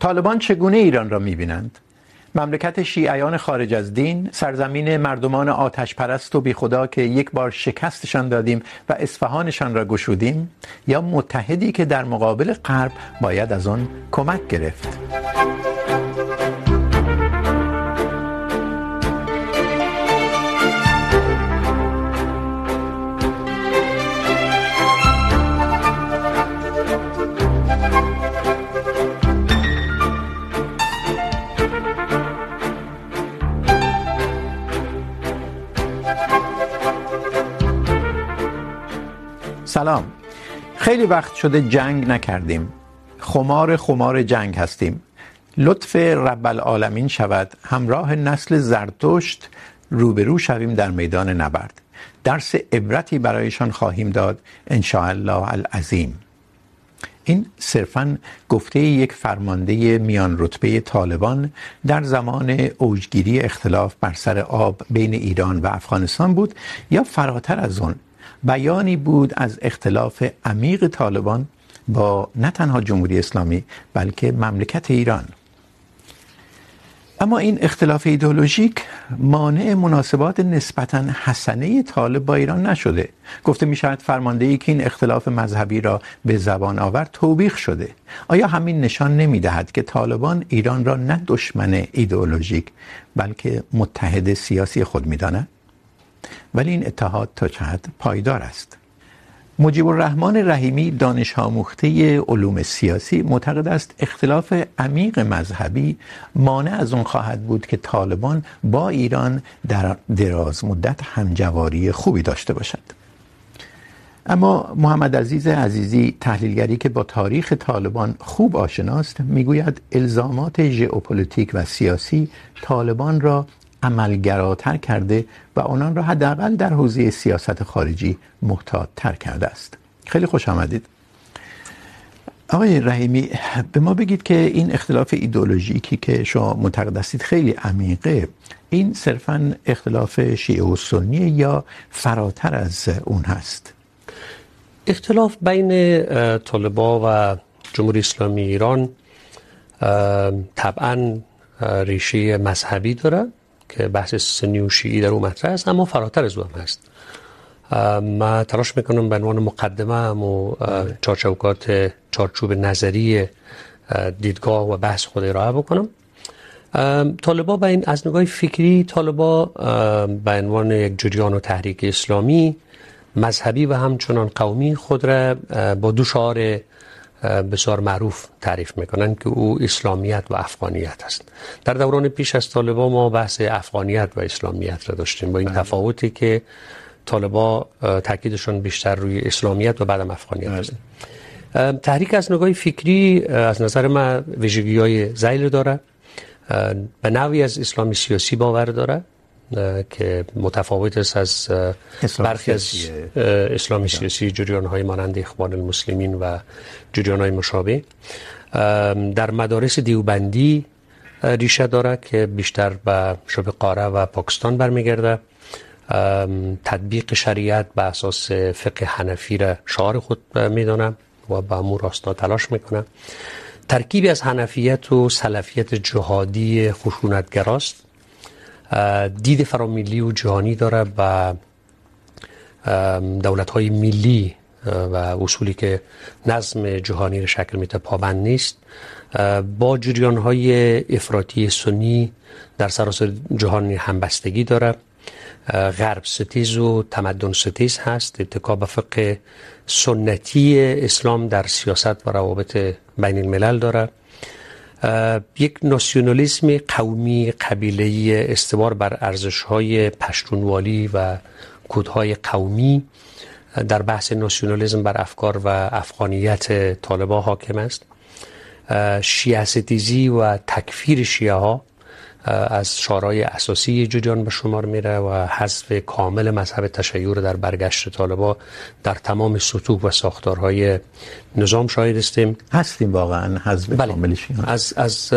طالبان چگونه ایران را میبینند؟ مملکت شیعیان خارج از دین، سرزمین مردمان آتش پرست و بی خدا که یک بار شکستشان دادیم و اصفهانشان را گشودیم، یا متحدی که در مقابل غرب باید از آن کمک گرفت؟ سلام. خیلی وقت شده جنگ نکردیم. خمار خمار جنگ هستیم. لطف رب العالمین شود، همراه نسل زرتشت روبرو شویم در میدان نبرد. درس عبرتی برایشان خواهیم داد ان شاء الله العظیم. این صرفا گفته یک فرمانده میان رتبه طالبان در زمان اوجگیری اختلاف بر سر آب بین ایران و افغانستان بود یا فراتر از اون؟ بیانی بود از اختلاف عمیق طالبان با نه تنها جمهوری اسلامی، بلکه مملکت ایران. اما این اختلاف ایدئولوژیک مانع مناسبات نسبتا حسنه طالب با ایران نشده. گفته می شود فرمانده ای که این اختلاف مذهبی را به زبان آورد توبیخ شده. آیا همین نشان نمی دهد که طالبان ایران را نه دشمن ایدئولوژیک، بلکه متحد سیاسی خود می داند؟ ولی این اتحاد تا چه حد پایدار است. مجیب الرحمن رحیمی دانش آموخته علوم سیاسی معتقد است اختلاف عمیق مذهبی مانع از اون خواهد بود که طالبان با ایران در دراز مدت همجواری خوبی داشته باشد. اما محمد عزیز عزیزی، تحلیلگری که با تاریخ طالبان خوب آشناست، میگوید الزامات ژئوپلیتیک و سیاسی طالبان را عملگراتر کرده و آنان را حداقل در حوزه سیاست خارجی محتاط تر کرده است. خیلی خوش آمدید. آقای رحیمی، به ما بگید که این اختلاف ایدئولوژیکی که شما معتقد هستید خیلی عمیقه. این صرفا اختلاف شیعه و سنی یا فراتر از اون هست؟ اختلاف بین طالبا و جمهوری اسلامی ایران طبعا ریشه مذهبی داره. که بحث سنی و شیعی در اون مطرح است، اما فراتر از اون هست. ما تلاش میکنم به عنوان مقدمه هم و چارچوبات چارچوب نظری دیدگاه و بحث خود ارائه بکنم. طالبا به این، از نگاه فکری طالبا به عنوان یک جریان و تحریک اسلامی، مذهبی و همچنان قومی خود را با دو شعار بسیار معروف تعریف میکنن که او اسلامیت و افغانیت است. در دوران پیش از طالبا ما بحث افغانیت و اسلامیت را داشتیم با این تفاوتی که طالبا تاکیدشون بیشتر روی اسلامیت و بعدم افغانیت است. تحریک از نگاه فکری از نظر ما ویژگی های زیل داره به نوعی از اسلامی سیاسی باور داره. که متفاوت است از برخی از اسلامی سیاسی جریان های مانند اخوان المسلمین و جریان های مشابه در مدارس دیوبندی ریشه داره که بیشتر به شبه قاره و پاکستان برمیگرده. تطبیق شریعت به اساس فقه حنفی را شعار خود میدونه و به امور راستا تلاش میکنه. ترکیبی از حنفیت و سلفیت جهادی خشونتگراست. دید فراملی و جهانی داره و دولت های ملی و اصولی که نظم جهانی را شکل میده پابند نیست. با جریان های افراطی سنی در سراسر جهان همبستگی داره. غرب ستیز و تمدن ستیز هست. اتکا به فقه سنتی اسلام در سیاست و روابط بین الملل داره. یک ناسیونالیسم قومی قبیله‌ای استوار بر ارزش‌های پشتونوالی و کودهای قومی در بحث ناسیونالیسم بر افکار و افغانیت طالبا حاکم است. شیعه ستیزی و تکفیر شیعه ها از شعارهای اساسی جریان به شمار میره و حذف کامل مذهب تشیع در برگشت طالبا در تمام سطوح و ساختارهای نظام شاهد هستیم هستیم واقعا حذف بله. کاملش از از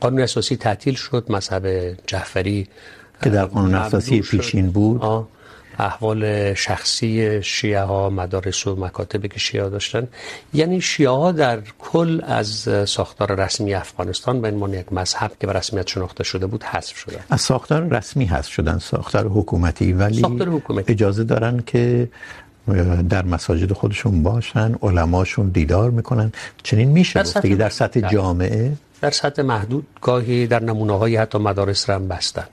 قانون اساسی تعطیل شد مذهب جعفری که در قانون اساسی پیشین بود آه. احوال شخصی شیعه ها مدارس و مکاتبی که شیعه داشتن. یعنی شیعه ها در کل از ساختار رسمی افغانستان به عنوان یک مذهب که به رسمیت شناخته شده بود حذف شدن از ساختار رسمی حذف شدن ساختار حکومتی. ولی ساختار حکومتی. اجازه دارن که در مساجد خودشون باشن علماشون دیدار میکنن. چنین میشه سطح, در سطح جامعه؟ در سطح محدود. گاهی در نمونه های حتی مدارس را هم بستن.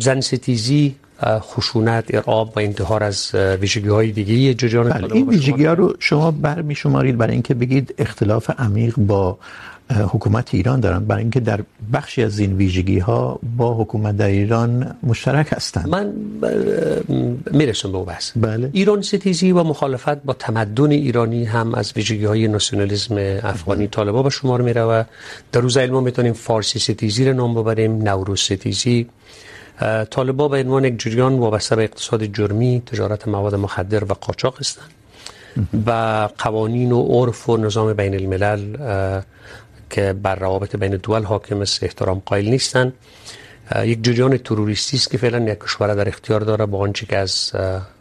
زن ستیزی خشونت ارعاب و انتحار از ویژگی های دیگه ججان بله این ویژگی ها رو شما برمی شمارید برای اینکه بگید اختلاف عمیق با حکومت ایران دارن برای اینکه در بخشی از این ویژگی ها با حکومت در ایران مشترک هستند. من میرسم به بحث. بله. ایران ستیزی و مخالفت با تمدن ایرانی هم از ویژگی های ناسیونالیسم افغانی طالبا به شمار میره و در روز علم میتونیم فارسی ستیزی رو نام ببریم نوروز ستیزی. طالبا به عنوان یک جریان وابسته به اقتصاد جرمی، تجارت مواد مخدر و قاچاق هستند و قوانین و عرف و نظام بین الملل که بر روابط بین دول حاکم است، احترام قائل نیستند. یک جریان تروریستی است که فعلا یک کشور در اختیار داره با آنچه که از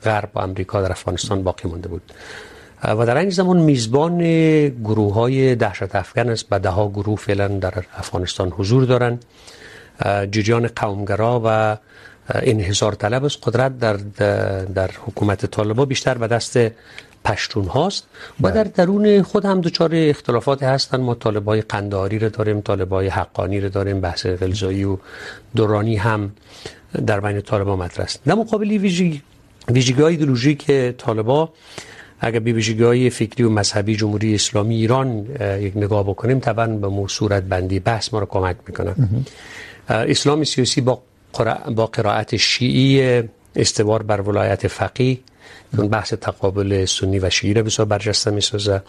غرب و امریکا در افغانستان باقی مانده بود. و در این زمان میزبان گروه های دهشت افغان است به ده ها گروه فعلا در افغانستان حضور دارند. جریان قومگرا و انحصار طلب است قدرت در در حکومت طالبان بیشتر به دست پشتون هاست. و در درون خود هم دچار اختلافات هستن. ما طالبای قندهاری رو داریم طالبای حقانی رو داریم بحث غلزایی و دورانی هم در بین طالبا مطرح است. در مقابل ویژگی ویژگی های ایدئولوژی که طالبا اگر به ویژگی های فکری و مذهبی جمهوری اسلامی ایران یک نگاه بکنیم طبعا به مو صورت بندی بحث ما رو کمک میکنن اسلام سیاسی با با قرائت شیعی استوار بر ولایت فقیه. اون بحث تقابل سنی و شیعی را بسیار برجسته میسازه.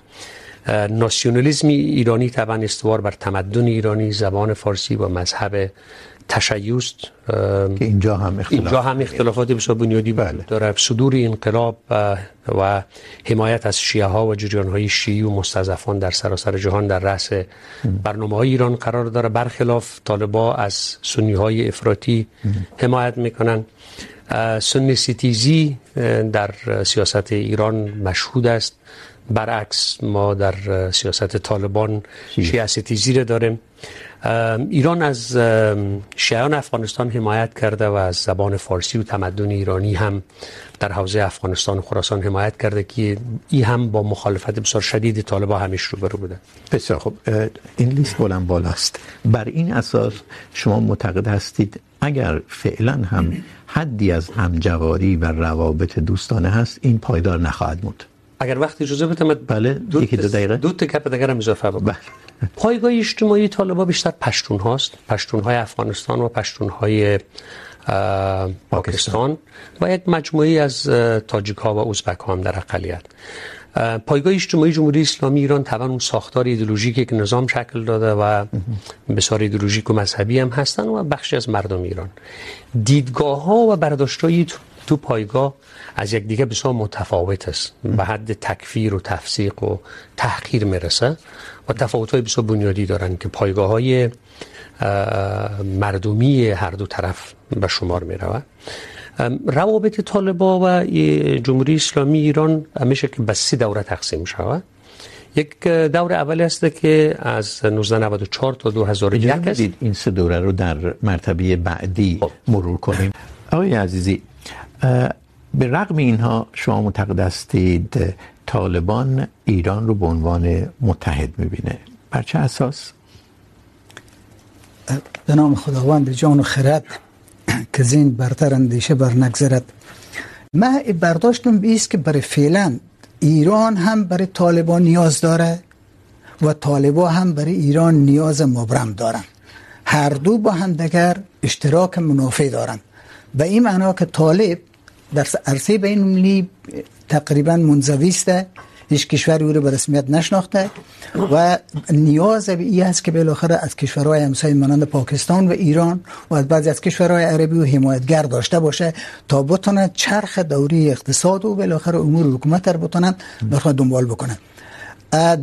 ناسیونالیسم ایرانی طبعا استوار بر تمدن ایرانی، زبان فارسی و مذهب تشیعست که اینجا هم اختلاف اینجا هم اختلافات بسیار بنیادی بله. داره صدور انقلاب و حمایت از شیعه ها و جریان های شیعی و مستضعفان در سراسر جهان در رأس برنامه های ایران قرار داره. برخلاف طالبا از سنی های افراطی حمایت میکنن. سنی ستیزی در سیاست ایران مشهود است. برعکس ما در سیاست طالبان شیعه. ستیزی رو داریم. ایران از شیعان افغانستان حمایت کرده و از زبان فارسی و تمدن ایرانی هم در حوزه افغانستان و خراسان حمایت کرده که این هم با مخالفت بسیار شدید طالبا همیش روبرو بوده. بسیار خب این لیست بلند بالاست. بر این اساس شما معتقد هستید؟ اگر فعلا هم حدی از همجواری و روابط دوستانه هست، این پایدار نخواهد بود. اگر وقت اجازه بدم بله یکی دو دقیقه. دو تا کپ دیگه هم اضافه بکنم پایگاه اجتماعی طالبا بیشتر پشتون هاست. پشتون های افغانستان و پشتون های پاکستان. و یک مجموعی از تاجیک ها و ازبک ها هم در اقلیت. پایگاه اجتماعی جمهوری اسلامی ایران طبعا اون ساختار ایدئولوژیکی که نظام شکل داده و بسیار ایدئولوژیک و مذهبی هم هستن و بخشی از مردم ایران. دیدگاه ها و برداشت‌های تو پایگاه از یک دیگه بسیار متفاوت است. به حد تکفیر و تفسیق و تحقیر میرسه و تفاوت‌های بسیار بنیادی دارن که پایگاه های مردمی هر دو طرف به شمار میروه روابط طالبا و جمهوری اسلامی ایران همیشه که به سه دوره تقسیم شود. یک دور اولی است که از 1994 تا 2001 است. این سه دوره رو در مرتبه بعدی مرور کنیم؟ آقای عزیزی به رغم اینها شما معتقد هستید طالبان ایران رو به عنوان متحد میبینه. بر چه اساس؟ به نام خداوند جان و خرد که زین برتر اندیشه بر نگذرد. ما برداشتم بیست که برای فعلا ایران هم برای طالبان نیاز داره و طالبان هم برای ایران نیاز مبرم دارن. هر دو با هم دیگر اشتراک منافع دارن. به این معنا که طالب در عرصه بین المللی تقریباً منزوی است. هیچ کشوری او را به رسمیت نشناخته و نیاز به این است که بالاخره از کشورهای همسایه مانند پاکستان و ایران و از بعضی از کشورهای عربی و حمایتگر داشته باشه تا بتونه چرخ دوری اقتصاد و بالاخره امور حکومت را بتونن بخواد دنبال بکنن.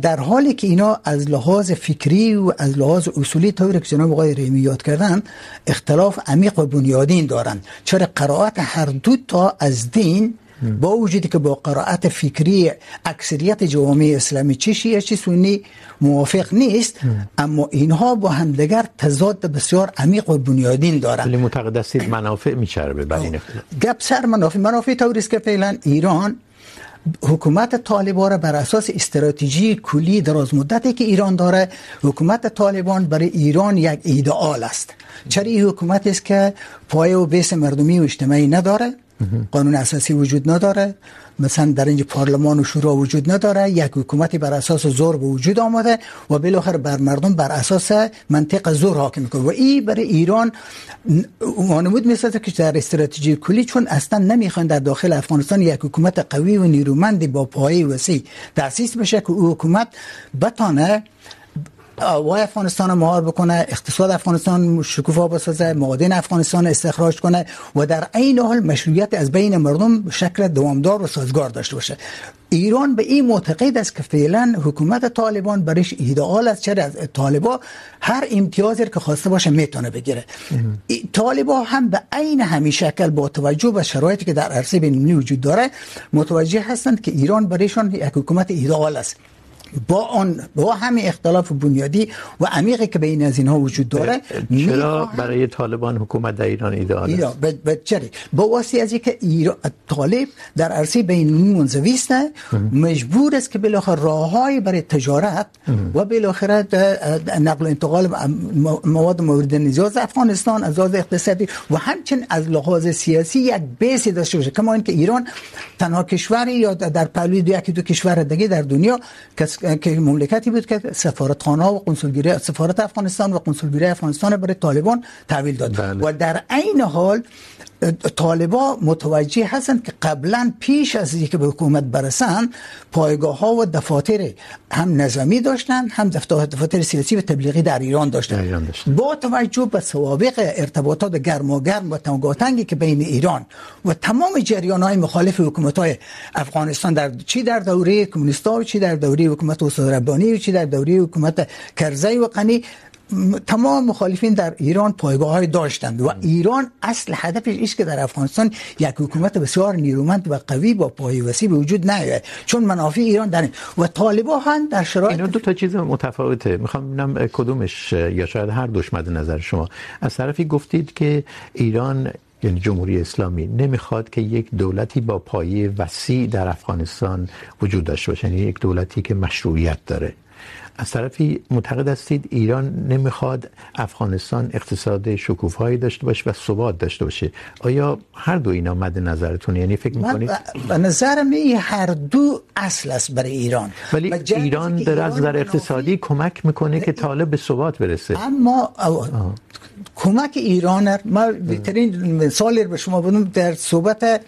در حالی که اینا از لحاظ فکری و از لحاظ اصولی طوری که جناب آقای ریمی یاد کردن اختلاف عمیق و بنیادین دارن. چرا قرائت هر دو تا از دین با وجودی که با قرائت فکری اکثریت جوامع اسلامی چه شیعه چه سنی موافق نیست اما اینها با همدیگر تضاد بسیار عمیق و بنیادین دارن. ولی معتقد هستید منافع میچربه بر این اختلاف. گپ سر منافع. منافع طوری که فعلا ایران حکومت طالبان را بر اساس استراتژی کلی دراز مدتی که ایران داره حکومت طالبان برای ایران یک ایدئال است. چرا این حکومت است که پایه و بیس مردمی و اجتماعی نداره قانون اساسی وجود نداره مثلا در اینجا پارلمان و شورا وجود نداره، یک حکومتی بر اساس زور به وجود آمده و بالاخره بر مردم بر اساس منطق زور حاکم میکنه. و این برای ایران وانمود میسازه که در استراتژی کلی چون اصلا نمیخوان در داخل افغانستان یک حکومت قوی و نیرومندی با پایه وسیع تاسیس بشه که او حکومت بتانه وای افغانستان رو مهار بکنه، اقتصاد افغانستان شکوفا بسازه معادن افغانستان استخراج کنه و در عین حال مشروعیت از بین مردم شکل دوامدار و سازگار داشته باشه. ایران به این معتقد است که فعلا حکومت طالبان برش ایدئال است. چرا؟ از طالبا هر امتیازی که خواسته باشه میتونه بگیره. طالبا هم به عین همین شکل با توجه به شرایطی که در عرصه بین‌المللی وجود داره، متوجه هستند که ایران برایشان یک حکومت ایدئال است. با آن با همین اختلاف بنیادی و عمیقی که بین از اینها وجود داره چرا برای طالبان حکومت در ایران ایدئال است؟ ایران چرا؟ با واسطه از اینکه ایران طالب در عرصه بین منزوی است مجبور است که بالاخره راههای برای تجارت و بالاخره نقل و انتقال مواد مورد نیاز افغانستان از لحاظ اقتصادی و همچنین از لحاظ سیاسی یک بیسی داشته باشه. کما اینکه ایران تنها کشوری یا در پهلوی دو یکی دو کشور دیگه در دنیا که که مملکتی بود که سفارتخانه و قنصلگری سفارت افغانستان و قنصلگری افغانستان برای طالبان تحویل داد بله. و در عین حال طالبا متوجه هستند که قبلا پیش از اینکه به حکومت برسن پایگاه ها و دفاتر هم نظامی داشتن هم دفاتر سیاسی و تبلیغی در ایران داشتن, ایران داشتن. با توجه به سوابق ارتباطات گرم و گرم و تنگاتنگی که بین ایران و تمام جریان های مخالف حکومت های افغانستان در چی در دوره کمونیست ها چی در دوره حکومت حسین ربانی چی در دوره حکومت کرزی و قنی تمام مخالفین در ایران پایگاه های داشتند و ایران اصل هدفش است که در افغانستان یک حکومت بسیار نیرومند و قوی با پای وسیع به وجود نیاید. چون منافع ایران در و طالبان هم در شرایط اینا دو تا چیز متفاوته. میخوام ببینم کدومش یا شاید هر دوش مد نظر شما. از طرفی گفتید که ایران یعنی جمهوری اسلامی نمیخواد که یک دولتی با پایه وسیع در افغانستان وجود داشته باشه. یعنی یک دولتی که مشروعیت داره. از طرفی معتقد هستید ایران نمیخواد افغانستان اقتصاد شکوفایی داشته باشه و ثبات داشته باشه. آیا هر دو اینا مد نظرتون یعنی فکر میکنید؟ به نظر می هر دو اصل است برای ایران. ولی ایران در از نظر اقتصادی کمک میکنه که طالب به ثبات برسه. اما کمک ایران ما بهترین مثال به شما بدم در صحبت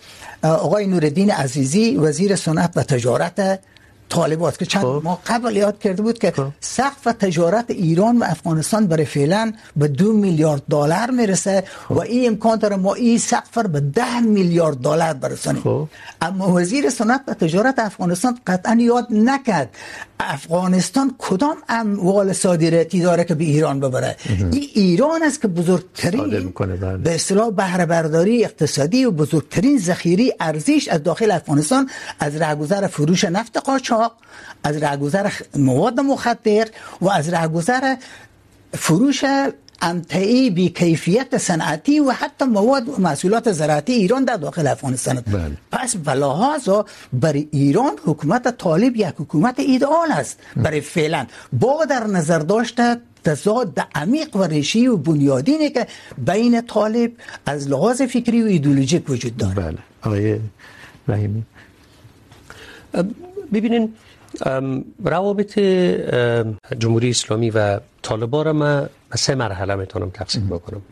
آقای نوردین عزیزی وزیر صنعت و تجارت طالبات که چند ما قبل یاد کرده بود که سقف تجارت ایران و افغانستان برای فعلا به دو میلیارد دلار میرسه و این امکان داره ما این سقف به ده میلیارد دلار برسانیم. اما وزیر صنعت و تجارت افغانستان قطعا یاد نکرد افغانستان کدام اموال صادراتی داره که به ایران ببره. این ایران است که بزرگترین به اصطلاح بهره برداری اقتصادی و بزرگترین ذخیره ارزش از داخل افغانستان از رهگذر فروش نفت قاچاق از رهگذر مواد مخدر و از رهگذر فروش امتعی بی کیفیت صنعتی و حتی مواد و محصولات زراعتی ایران در داخل افغانستان. بله. پس برای ایران حکومت طالب یک حکومت ایدئال است برای فعلا. با در نظر داشته تضاد عمیق و ریشی و بنیادینی که بین طالب از لحاظ فکری و ایدولوژیک وجود داره بله. آقای رحیمی. ببینین روابط جمهوری اسلامی و طالبا را من به سه مرحله میتونم تقسیم بکنم.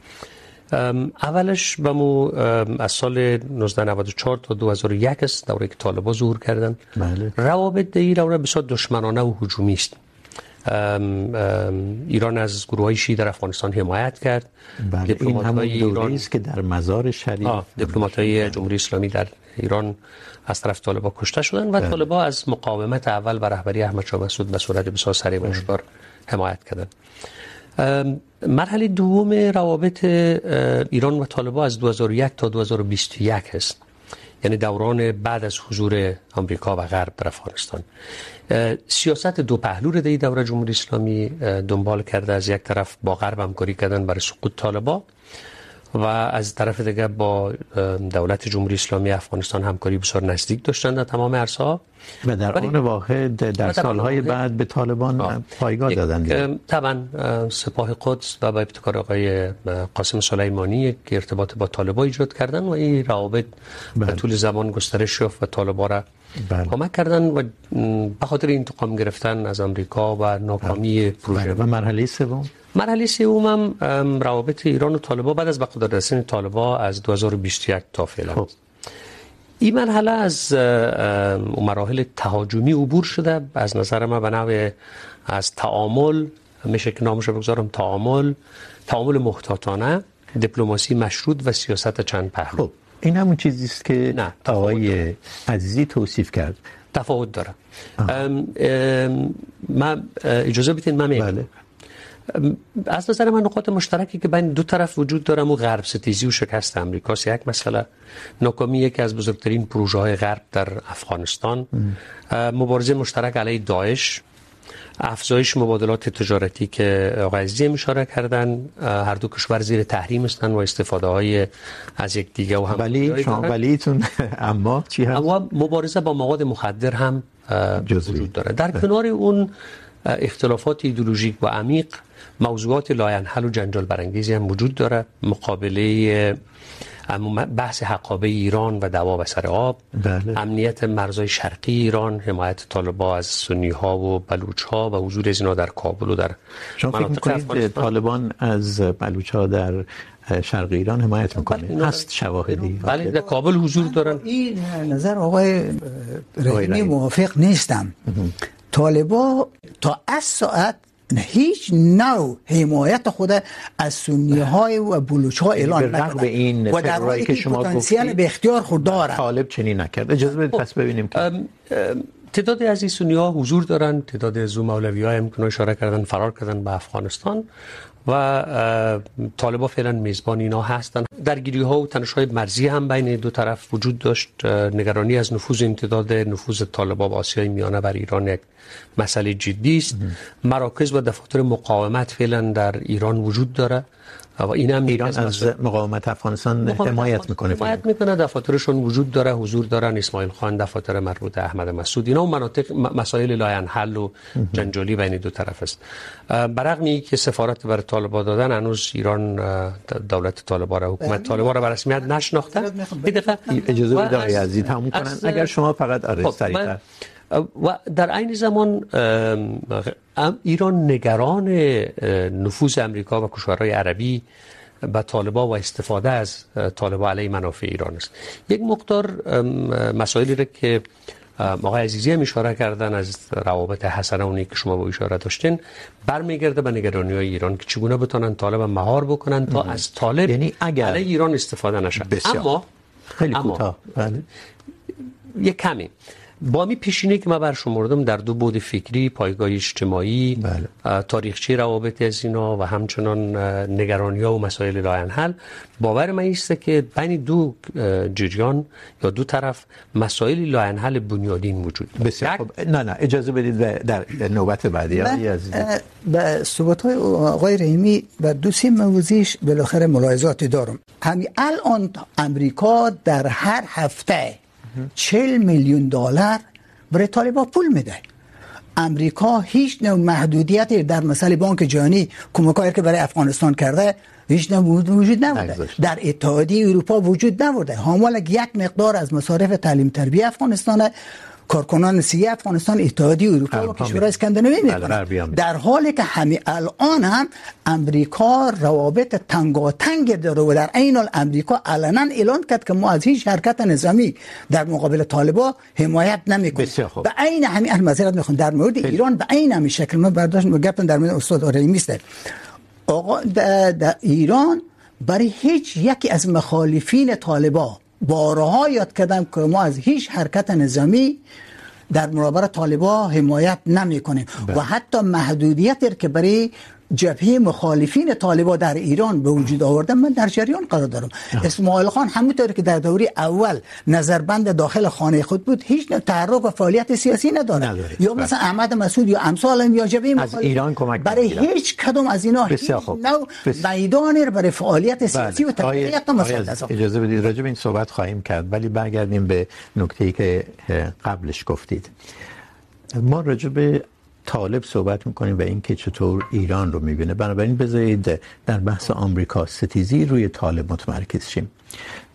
اولش به مو از سال 1994 تا 2001 است دوره که طالبا ظهور کردن. بله. روابط در این دوره بسیار دشمنانه و هجومی است. ایران از گروه های شیعی در افغانستان حمایت کرد. بله این همون دوره است که در مزار شریف جمهوری اسلامی در ایران از طرف طالبا کشته شدن و طالبا از مقاومت اول و رهبری احمد شاه مسعود به صورت بسیار سریع و حمایت کردند مرحله دوم روابط ایران و طالبا از 2001 تا 2021 است. یعنی دوران بعد از حضور آمریکا و غرب در افغانستان. سیاست دو پهلو رو در دوره جمهوری اسلامی دنبال کرده از یک طرف با غرب همکاری کردن برای سقوط طالبان. و از طرف دیگه با دولت جمهوری اسلامی افغانستان همکاری بسیار نزدیک داشتن در تمام عرصه‌ها. و در آن واحد در سالهای بعد به طالبان پایگاه دادن طبعا سپاه قدس و با ابتکار آقای قاسم سلیمانی که ارتباط با طالبان ایجاد کردن و این روابط به طول زمان گسترش یافت و طالبان را کمک کردن و به خاطر انتقام گرفتن از آمریکا و ناکامی پروژه. و مرحله سوم؟ مرحله سوم هم روابط ایران و طالبان بعد از به قدرت رسیدن طالبان از 2021 تا فعلا. خب. این مرحله از مراحل تهاجمی عبور شده. از نظر ما به نوع از تعامل میشه که نامش رو بگذارم تعامل تعامل محتاطانه دیپلماسی مشروط و سیاست چند پهلو. خب. این همون چیزی است که آقای عزیزی توصیف کرد. تفاوت داره. ام ام ما اجازه بدین من بله. از نظر من نقاط مشترکی که بین دو طرف وجود داره و غرب ستیزی و شکست امریکا. یک مسئله. ناکامی یکی از بزرگترین پروژه های غرب در افغانستان. مبارزه مشترک علیه داعش. افزایش مبادلات تجارتی که آقای عزیزی اشاره کردن هر دو کشور زیر تحریم هستن و استفاده های از یک دیگه و هم ولی شما ولیتون اما چی هست؟ اما مبارزه با مواد مخدر هم وجود داره. در کنار اون اختلافات ایدئولوژیک و عمیق موضوعات لاینحل و جنجال برانگیزی هم وجود داره مقابله بحث حقابه ایران و دعوا به سر آب بله. امنیت مرزهای شرقی ایران حمایت طالبا از سنی ها و بلوچ ها و حضور از اینا در کابل و در شما فکر میکنید طالبان از بلوچ ها در شرق ایران حمایت میکنه؟ هست شواهدی. بله در کابل حضور دارن. این نظر آقای رحیمی موافق نیستم. طالبا تا از ساعت هیچ نوع حمایت خود از سنی های و بلوچ ها اعلان نکرده و در حالی که پتانسیل به اختیار خود داره طالب چنین نکرد. اجازه بدید پس ببینیم که تعدادی از این سنی ها حضور دارن تعدادی از اون مولوی ها هم اشاره کردن فرار کردن به افغانستان. و طالبا فعلا میزبان اینا هستن. درگیری ها و تنش های مرزی هم بین دو طرف وجود داشت. نگرانی از نفوذ امتداد نفوذ طالبا به آسیای میانه بر ایران یک مسئله جدی است. مراکز و دفاتر مقاومت فعلا در ایران وجود داره. و این هم ایران از مقاومت افغانستان حمایت میکنه حمایت میکنه دفاترشون وجود داره حضور دارن اسماعیل خان دفاتر مربوط احمد مسعود. اینا مناطق مسائل لاینحل و جنجالی بین دو طرف است. برغمی که سفارت بر طالبان دادن هنوز ایران دولت طالبان را حکومت طالبان را به رسمیت نشناخته. اجازه بدید آقای عزیز تموم کنن. اگر شما فقط آره سریعتر. و در عین زمان ایران نگران نفوذ امریکا و کشورهای عربی به طالبا و استفاده از طالبا علیه منافع ایران است. یک مقدار مسائلی را که آقای عزیزی هم اشاره کردن از روابط حسنه اونی که شما با اشاره داشتین برمیگرده به نگرانی های ایران که چگونه بتونن طالب مهار بکنن تا از طالب یعنی اگر علیه ایران استفاده نشه. اما خیلی کوتاه. بله. یک کمی. با می پیشینه که ما برشمردم در دو بود فکری پایگاه اجتماعی بله. تاریخچه روابط از اینا و همچنان نگرانی ها و مسائل لاینحل باور من است که بین دو جریان یا دو طرف مسائل لاینحل بنیادین وجود داره. بسیار خب نه نه اجازه بدید در نوبت بعدی به صحبت های آقای رحیمی و دو سه موضوعش بالاخره ملاحظاتی دارم. همین الان امریکا در هر هفته چل میلیون دلار برای طالبا پول میده. امریکا هیچ نوع محدودیتی در مسئله بانک جهانی کمکایی که برای افغانستان کرده هیچ نوع وجود نبوده. در اتحادیه اروپا وجود نبوده. حامل یک مقدار از مصارف تعلیم تربیه افغانستان کارکنان سیاسی افغانستان اتحادیه اروپا و کشورهای اسکاندیناوی میکنن. در حالی که همین الان هم امریکا روابط تنگاتنگ داره و در عین حال امریکا علنا اعلان کرد که ما از هیچ حرکت نظامی در مقابل طالبا حمایت نمیکنیم. به عین همین معذرت میخوام. در مورد ایران به عین همین شکل من برداشت گفتم در مورد استاد آرایمی است آقا در ایران برای هیچ یکی از مخالفین طالبا بارها یاد کردم که ما از هیچ حرکت نظامی در برابر طالبا حمایت نمی کنیم و حتی محدودیت که برای جبهه مخالفین طالبا در ایران به وجود آورده من در جریان قرار دارم. اسماعیل خان همونطور که در دوره اول نظربند داخل خانه خود بود هیچ تحرک و فعالیت سیاسی نداره, نداره. یا مثلا احمد مسعود یا امثال یا جبهه از ایران کمک برای هیچ کدوم از اینا هیچ نو میدانی برای فعالیت سیاسی و تحقیق مسئله اجازه بدید راجع به این صحبت خواهیم کرد. ولی برگردیم به نکته‌ای که قبلش گفتید. ما راجع به طالب صحبت میکنیم و اینکه چطور ایران رو میبینه. بنابراین بذارید در بحث آمریکا ستیزی روی طالب متمرکز شیم.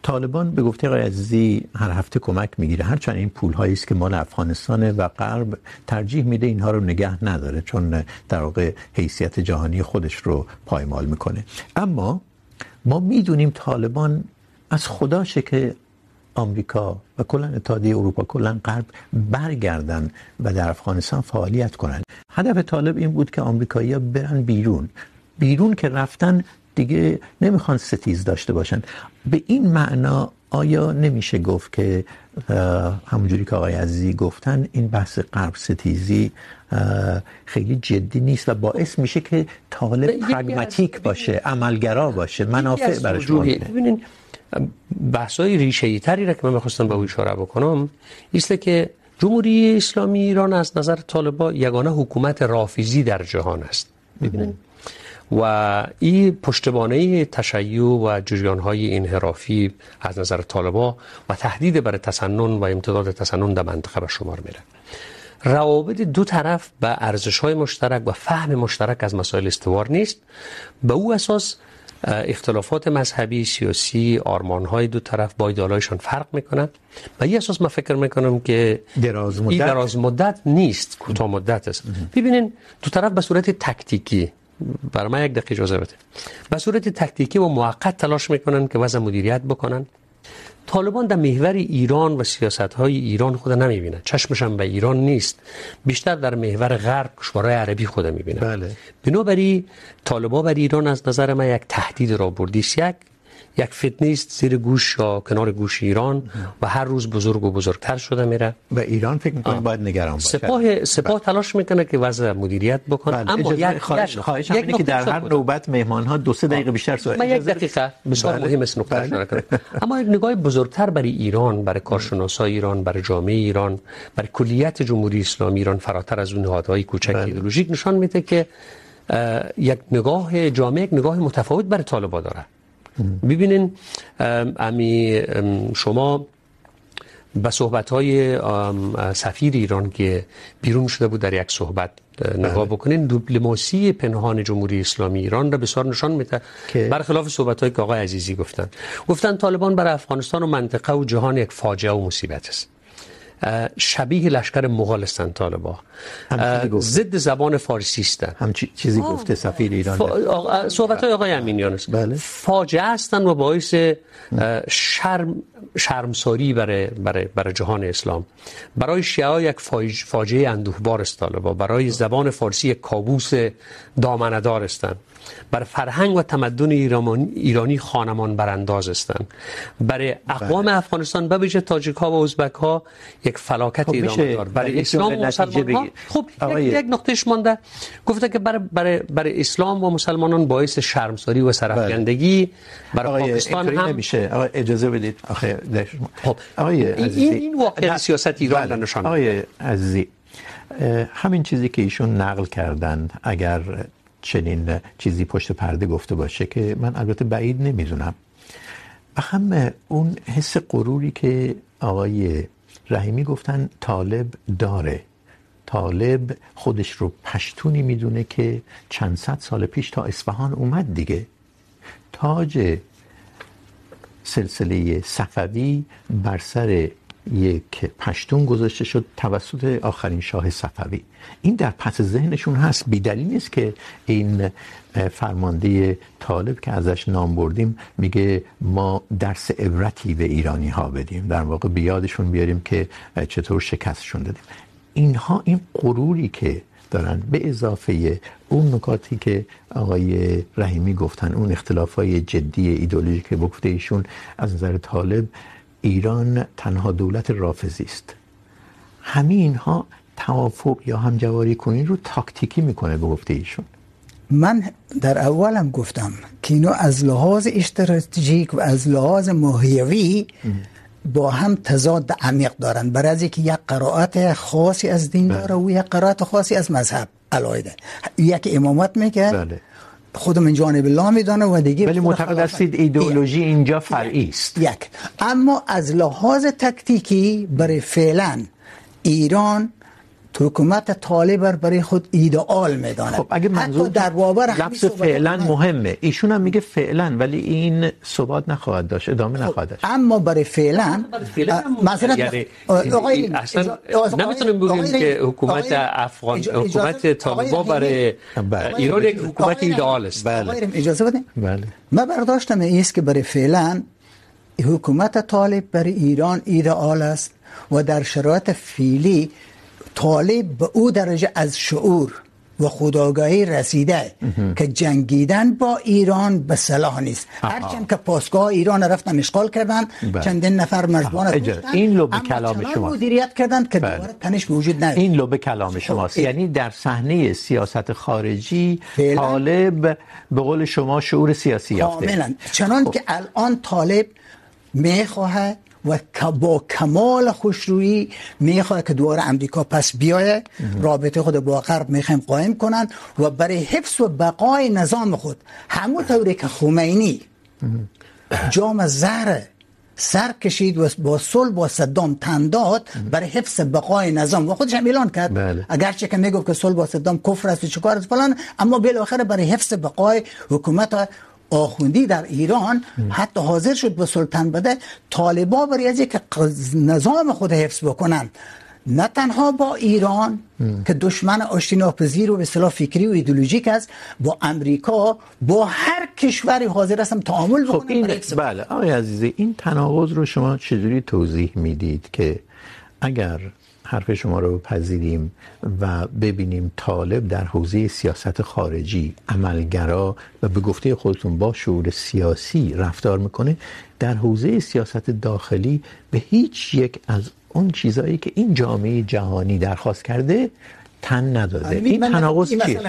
طالبان به گفته آقای عزیزی هر هفته کمک میگیره. هرچند این پول هایی است که مال افغانستان و غرب ترجیح میده اینها رو نگه نداره، چون در واقع حیثیت جهانی خودش رو پایمال میکنه. اما ما میدونیم طالبان از خداشه که آمریکا و کلا اتحادیه اروپا کلا غرب برگردن و در افغانستان فعالیت کنن هدف طالب این بود که آمریکایی‌ها برن بیرون. بیرون که رفتن دیگه نمیخوان ستیز داشته باشن به این معنا آیا نمیشه گفت که همونجوری که آقای عزیزی گفتن این بحث غرب ستیزی خیلی جدی نیست و باعث میشه که طالب پراگماتیک باشه عملگرا باشه منافع برش ببینین بحثای ریشه تری را که من میخواستم به او اشاره بکنم است که جمهوری اسلامی ایران از نظر طالبا یگانه حکومت رافیزی در جهان است. ببینید و این پشتوانه تشیع و جریان های انحرافی از نظر طالبا و تهدید بر تسنن و امتداد تسنن در منطقه به شمار میره روابط دو طرف به ارزش های مشترک و فهم مشترک از مسائل استوار نیست. به او اساس اختلافات مذهبی سیاسی آرمان های دو طرف با ایدالایشان فرق میکنن. و یه اساس ما فکر میکنم که دراز مدت, دراز مدت نیست کوتاه مدت است. ببینین دو طرف به صورت تکتیکی برای ما یک دقیقه اجازه بده. به صورت تکتیکی و موقت تلاش میکنن که وضع مدیریت بکنن. طالبان در محور ایران و سیاست های ایران خود نمیبینن چشمش هم به ایران نیست. بیشتر در محور غرب کشورهای عربی خود میبینن بله. بنابراین طالبان بر ایران از نظر من یک تهدید را بردیست یک یک فتنه است زیر گوش یا کنار گوش ایران و هر روز بزرگ و بزرگتر شده میره. و ایران فکر میکنه باید نگران باشه؟ سپاه سپاه تلاش میکنه که وضع مدیریت بکنه بله. اما یک خواهش خواهش یک که در هر نوبت مهمان ها دو سه دقیقه بیشتر سوال من یک دقیقه بسیار. مهم است نکته اشاره کنم اما یک نگاه بزرگتر برای ایران برای کارشناسای ایران برای جامعه ایران برای کلیت جمهوری اسلامی ایران فراتر از اون نهادهای کوچک ایدئولوژیک نشان میده که یک نگاه جامعه یک نگاه متفاوت برای طالبان داره. ببینین امی شما به صحبت های سفیر ایران که بیرون شده بود در یک صحبت نگاه بکنین دیپلماسی پنهان جمهوری اسلامی ایران را بسیار نشان میده. برخلاف صحبت هایی که آقای عزیزی گفتن. گفتن طالبان برای افغانستان و منطقه و جهان یک فاجعه و مصیبت است. شبیه لشکر مغول هستند طالبا. ضد زبان فارسی هستند. هم چیزی گفته سفیر ایران فا... صحبت های آقای امینیان است بله. فاجعه هستند و باعث شرم شرمساری برای برای برای جهان اسلام. برای شیعه یک فاجعه اندوهبار است طالبا. برای زبان فارسی کابوس دامنه‌دار هستند. بر فرهنگ و تمدن ایرانی خانمان برانداز هستند برای اقوام بله. افغانستان به ویژه تاجیک ها و ازبک ها یک فلاکت ایران دار برای اسلام و مسلمان ها خب یک, یک نقطهش مانده. گفته که برای برای برای اسلام و مسلمانان باعث شرمساری و سرافکندگی برای پاکستان هم نمیشه. آقای اجازه بدید. آخه خب. آقای عزیزی این این واقع سیاست ایران را نشان آقای عزیزی همین چیزی که ایشون نقل کردن اگر چنین چیزی پشت پرده گفته باشه که من البته بعید نمیدونم. هم اون حس غروری که آقای رحیمی گفتن طالب داره. طالب خودش رو پشتونی میدونه که چند صد سال پیش تا اصفهان اومد دیگه. تاج سلسله صفوی بر سر یک پشتون گذاشته شد توسط آخرین شاه صفوی. این در پس ذهنشون هست. بیدلیل نیست که این فرمانده طالب که ازش نام بردیم میگه ما درس عبرتی به ایرانی ها بدیم. در واقع بیادشون بیاریم که چطور شکستشون دادیم. اینها این غروری که دارن به اضافه اون نکاتی که آقای رحیمی گفتن، اون اختلافای جدی ایدئولوژیک که گفته ایشون از نظر طالب ایران تنها دولت رافضی است. همین اینها توافق یا همجواری کنین رو تاکتیکی میکنه به گفته ایشون. من در اولم گفتم که اینو از لحاظ استراتژیک و از لحاظ ماهیوی با هم تضاد عمیق دارن. برای از اینکه یک قرائت خاصی از دین داره و یک قرائت خاصی از مذهب علایده یک امامت میگه بله. خود من جانب الله میدانه و دیگه ولی معتقد هستید ایدئولوژی اینجا فرعی است. یک. اما از لحاظ تکتیکی برای فعلا ایران حکومت طالب برای خود ایدئال میدانه خب اگه منظور در بابر لفظ فعلا مهمه. ایشون هم میگه فعلا ولی این ثبات نخواهد داشت ادامه نخواهد داشت. اما برای فعلا مثلا یعنی اصلا نمیتونیم بگیم که حکومت افغان حکومت طالبا برای ایران یک حکومت ایدئال است. بله. اجازه بدین؟ بله. ما برداشتم است که برای فعلا حکومت طالب برای ایران ایدئال است و در شرایط فعلی طالب به او درجه از شعور و خداگاهی رسیده که جنگیدن با ایران به صلاح نیست. هرچند که پاسگاه ایران رفتن اشغال کردن چندین نفر کشتن این لو به کلام شما مدیریت کردن که دوباره تنش موجود نداره. این لو به کلام شماست. یعنی در صحنه سیاست خارجی طالب به قول شما شعور سیاسی یافته. کاملا. چنان که الان طالب میخواهد و با کمال خوشرویی میخواد که دوباره امریکا پس بیایه. رابطه خود با غرب میخوایم قائم کنن و برای حفظ و بقای نظام خود همون طوری که خمینی جام زهر سر کشید و با صلح با صدام تن داد برای حفظ بقای نظام. و خودش هم اعلان کرد. بله. اگرچه که میگفت که صلح با صدام کفر است و چیکار است فلان اما بالاخره برای حفظ بقای حکومت آخوندی در ایران حتی حاضر شد به سلطان بده طالبا برای از یک نظام خود حفظ بکنن. نه تنها با ایران که دشمن آشتیناپذیر و به اصطلاح فکری و ایدئولوژیک است با امریکا با هر کشوری حاضر هستم تعامل بکنم خب این بله آقای عزیزی این تناقض رو شما چجوری توضیح میدید که اگر حرف شما رو پذیریم و ببینیم طالب در حوزه سیاست خارجی عملگرا و به گفته خودتون با شعور سیاسی رفتار میکنه در حوزه سیاست داخلی به هیچ یک از اون چیزایی که این جامعه جهانی درخواست کرده تن نداده. این تناقض چیه؟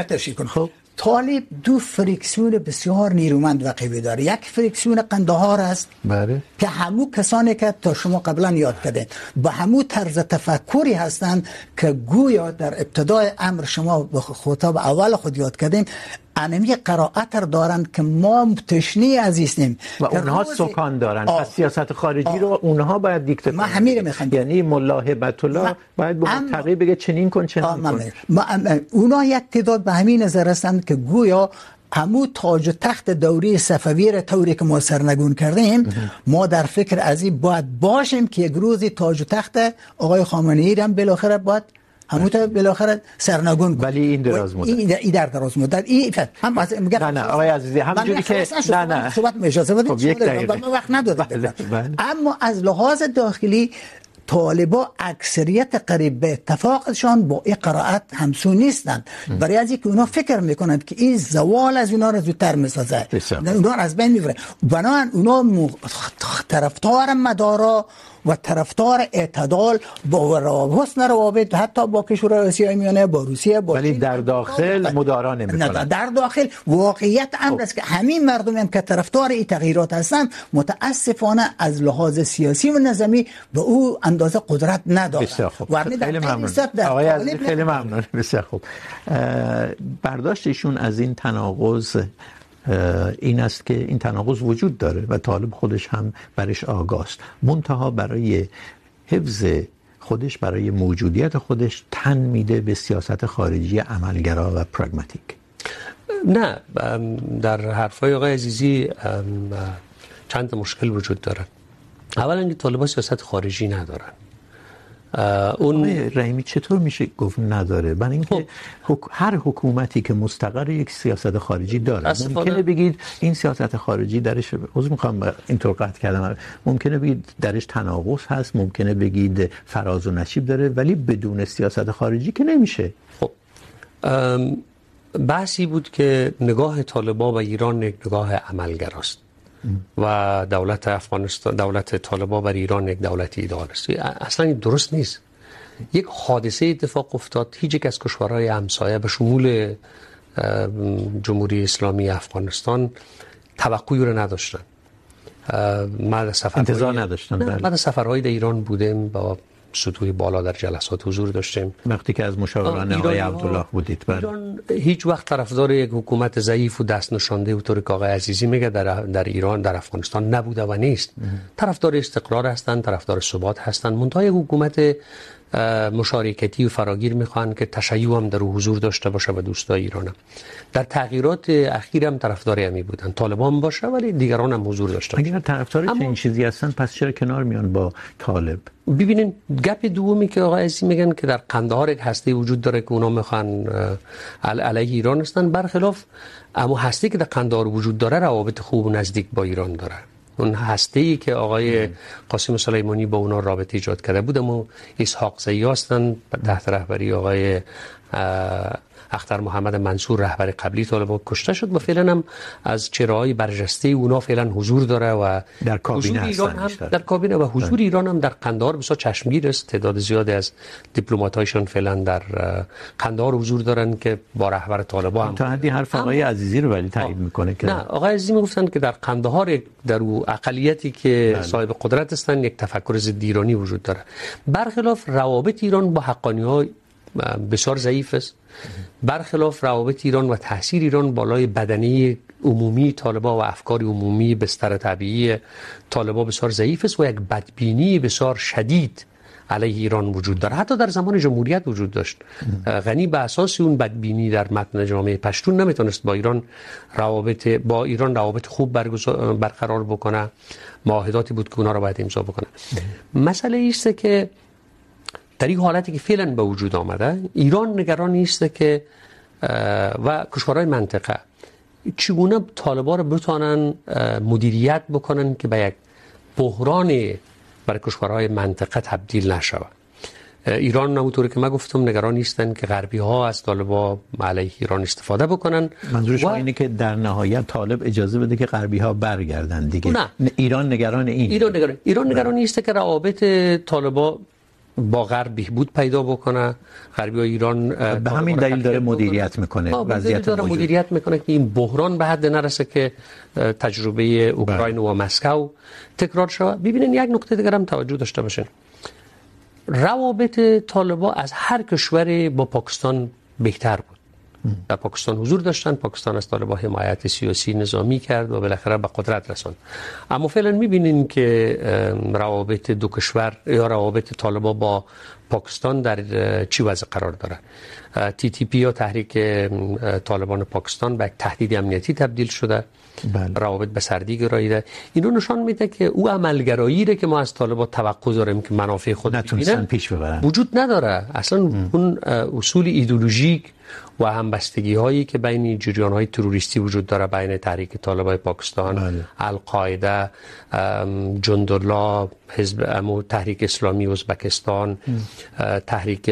خب. طالب دو فریکسیون بسیار نیرومند و قوی داره. یک فریکسیون قندهار است. بله. که همو کسانی که تا شما قبلا یاد کردین با همو طرز تفکری هستند که گویا در ابتدای امر شما به خطاب اول خود یاد کردین انمی قرائت را دارند که ما تشنی عزیزیم. و اونها سکان دارند پس سیاست خارجی رو اونها باید دیکته ما همین میخوام یعنی مولا هبت الله باید به منطقه بگه چنین کن چنین کن. ما اونها یک تعداد به همین نظر هستند که گویا همو تاج و تخت دوری صفوی را طوری که ما سرنگون کردیم ما در فکر از این باید باشیم که یک روزی تاج و تخت آقای خامنه‌ای را بالاخره باید همون تا بالاخره سرنگون ولی این دراز مدت. این این در دراز مدت. این هم از میگم نه نه آقای عزیزی همونجوری که نه نه. صحبت اجازه بدید خب یک دقیقه. وقت نداره اما از لحاظ داخلی طالبا اکثریت قریب به اتفاقشان با این قرائت همسو نیستند. برای از اینکه اونا فکر میکنند که این زوال از اونا رو زودتر میسازه. اونا از بین میبره. بنابراین اونا طرفدار مدارا و طرفدار اعتدال با حسن روابط حتی با کشور آسیای میانه با روسیه با ولی در داخل مدارا نمیکنن. در داخل واقعیت امر است که همین مردم هم که طرفدار این تغییرات هستن متاسفانه از لحاظ سیاسی و نظامی به او اندازه قدرت بسیار خوب. خیلی ممنون. آقای عزیز خیلی ممنون. بسیار خوب. برداشت ایشون از این تناقض این است که این تناقض وجود داره و طالب خودش هم برش آگاه است منتها برای حفظ خودش، برای موجودیت خودش تن میده به سیاست خارجی عملگرا و پراگماتیک نه در حرفای آقای عزیزی چند مشکل وجود داره. اولا اینکه طالبان سیاست خارجی ندارن. اون رحیمی چطور میشه گفت نداره؟ برای اینکه حک... هر حکومتی که مستقر یک سیاست خارجی داره ممکنه بگید این سیاست خارجی درش عذر میخوام اینطور قطع کردم. ممکنه بگید درش تناقض هست ممکنه بگید فراز و نشیب داره ولی بدون سیاست خارجی که نمیشه. خب. بحثی بود که نگاه طالبان و ایران یک نگاه عملگراست. و دولت افغانستان دولت طالبان بر ایران یک دولت ایدئال است. اصلا این درست نیست. یک حادثه اتفاق افتاد. هیچ یک از کشورهای همسایه به شمول جمهوری اسلامی افغانستان توقعی رو نداشتن. ما سفر انتظار نه بعد سفرهای در ایران بودیم با سطوح بالا در جلسات حضور داشتیم. وقتی که از مشاوران آقای عبدالله بودید بله. ایران هیچ وقت طرفدار یک حکومت ضعیف و دست نشانده و طور که آقای عزیزی میگه در در ایران در افغانستان نبوده و نیست. طرفدار استقرار هستند طرفدار ثبات هستند. منتها یک حکومت مشارکتی و فراگیر میخوان که تشیع هم در حضور داشته باشه و دوستای ایران هم. در تغییرات اخیر هم طرفدار همی بودن. طالبان باشه ولی دیگران هم حضور داشته اگر طرفدار اما... چنین چیزی هستن پس چرا کنار میان با طالب؟ ببینین گپ دومی که آقا عزیزی میگن که در قندهار یک هسته وجود داره که اونا میخوان علیه ایران هستن. برخلاف اما هسته که در قندهار وجود داره روابط خوب و نزدیک با ایران داره. اون هسته ای که آقای قاسم سلیمانی با اونا رابطه ایجاد کرده بود اما اسحاق زئی هستن تحت رهبری آقای اختر محمد منصور رهبر قبلی طالبان کشته شد و فعلا هم از چهره‌های برجسته اونا فعلا حضور داره و در کابینه ایران هم در کابینه و حضور ایران هم در قندهار بسیار چشمگیر است. تعداد زیادی از دیپلمات‌هایشون فعلا در قندهار حضور دارن که با رهبر طالبان هم تا حدی حرف آقای عزیزی رو ولی تایید میکنه که نه آقای عزیزی میگفتن که در قندهار در اقلیتی که. صاحب قدرت هستن یک تفکر ضد ایرانی وجود داره. برخلاف روابط ایران با حقانی‌ها بسیار ضعیف است. برخلاف روابط ایران و تاثیر ایران بالای بدنه عمومی طالبا و افکار عمومی بستر طبیعی طالبا بسیار ضعیف است و یک بدبینی بسیار شدید علیه ایران وجود داره حتی در زمان جمهوریت وجود داشت. غنی به اساس اون بدبینی در متن جامعه پشتون نمیتونست با ایران روابط با ایران روابط خوب برقرار بکنه. معاهداتی بود که اونا رو باید امضا بکنه. مسئله است که در این حالتی که فعلا به وجود آمده ایران نگران نیست که و کشورهای منطقه چگونه طالبان رو بتونن مدیریت بکنن که به یک بحران برای کشورهای منطقه تبدیل نشود. ایران نمونطوری که من گفتم نگران نیستن که غربی ها از طالبا علیه ایران استفاده بکنن. منظور شما و... اینه که در نهایت طالب اجازه بده که غربی ها برگردن دیگه. نه. ایران نگران این. ایران نگران ایران نگران نیست که روابط طالبا با غرب بهبود پیدا بکنه. غربی و ایران به همین دلیل داره مدیریت میکنه وضعیت داره موجود. مدیریت میکنه که این بحران به حد نرسه که تجربه اوکراین و مسکو تکرار شود. ببینین یک نکته دیگر هم توجه داشته باشین. روابط طالبان از هر کشوری با پاکستان بهتر بود. در پاکستان حضور داشتن، پاکستان از طالبان حمایت سیاسی، نظامی کرد و بالاخره به قدرت رساند. اما فعلا میبینیم که روابط دو کشور یا روابط طالبان با پاکستان در چی وضع قرار داره تی تی پی یا تحریک طالبان پاکستان به یک تهدید امنیتی تبدیل شده بله. روابط به سردی گراییده اینو نشان میده که او عملگرایی که ما از طالبان توقع داریم که منافع خود ببینن پیش ببرن وجود نداره اصلا ام. اون اصول ایدئولوژیک و همبستگی هایی که بین جریان های تروریستی وجود داره بین تحریک طالبان پاکستان بله. القاعده جندالله حزب امو تحریک اسلامی ازبکستان تحریک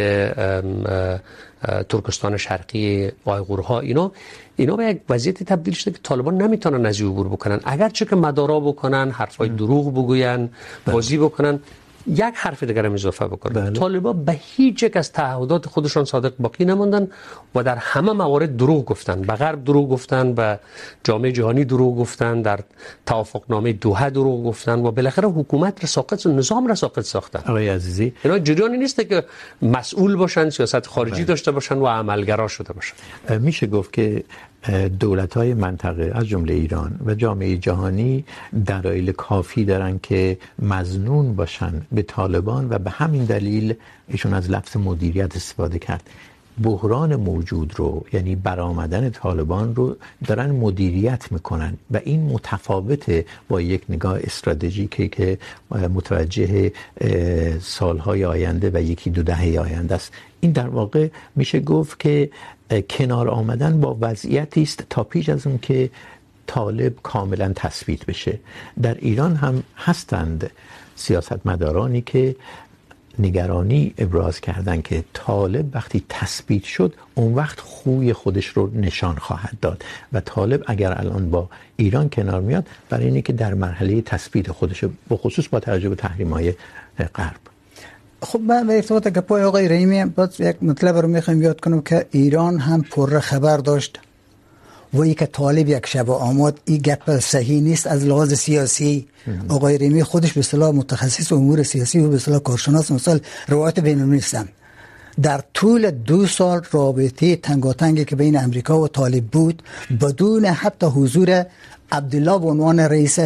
ترکستان شرقی آیغورها اینا اینا به یک وضعیتی تبدیل شده که طالبان نمیتونن از عبور بکنن. اگرچه که مدارا بکنن حرفای دروغ بگوین بازی بکنن. یک حرف دیگر هم اضافه بکنن بله. طالبان به هیچ یک از تعهدات خودشان صادق باقی نموندن و در همه موارد دروغ گفتن. به غرب دروغ گفتن به جامعه جهانی دروغ گفتن در توافقنامه دوحه دروغ گفتن و بالاخره حکومت را ساقط نظام را ساقط ساختن. آقای عزیزی. اینا جریانی نیست که مسئول باشن سیاست خارجی بله. داشته باشن و عملگرا شده باشن. میشه گفت که دولت های منطقه از جمله ایران و جامعه جهانی دلایل کافی دارن که مزنون باشن به طالبان و به همین دلیل ایشون از لفظ مدیریت استفاده کرد. بحران موجود رو یعنی برآمدن طالبان رو، دارن مدیریت میکنن و این متفاوته با یک نگاه استراتژیکی که متوجه سالهای آینده و یکی دو دهه آینده است. این در واقع میشه گفت که کنار آمدن با وضعیتی است تا پیش از اون که طالب کاملا تثبیت بشه. در ایران هم هستند سیاستمدارانی که نگرانی ابراز کردن که طالب وقتی تثبیت شد، اون وقت خوی خودش رو نشان خواهد داد. و طالب اگر الان با ایران کنار میاد، برای اینه که در مرحله تثبیت خودش به خصوص با توجه به تحریم‌های غرب. خب من به ارتباط گپای آقای رحیمی باز یک مطلب رو میخوام یاد کنم که ایران هم پر خبر داشت. و ای که طالب یک شب آمد این گپ صحیح نیست از لحاظ سیاسی. آقای ریمی خودش به اصطلاح متخصص امور سیاسی و به اصطلاح کارشناس مثلا روایت بین نیستن. در طول دو سال رابطه تنگاتنگی که بین امریکا و طالب بود بدون حتی حضور عبدالله به عنوان رئیس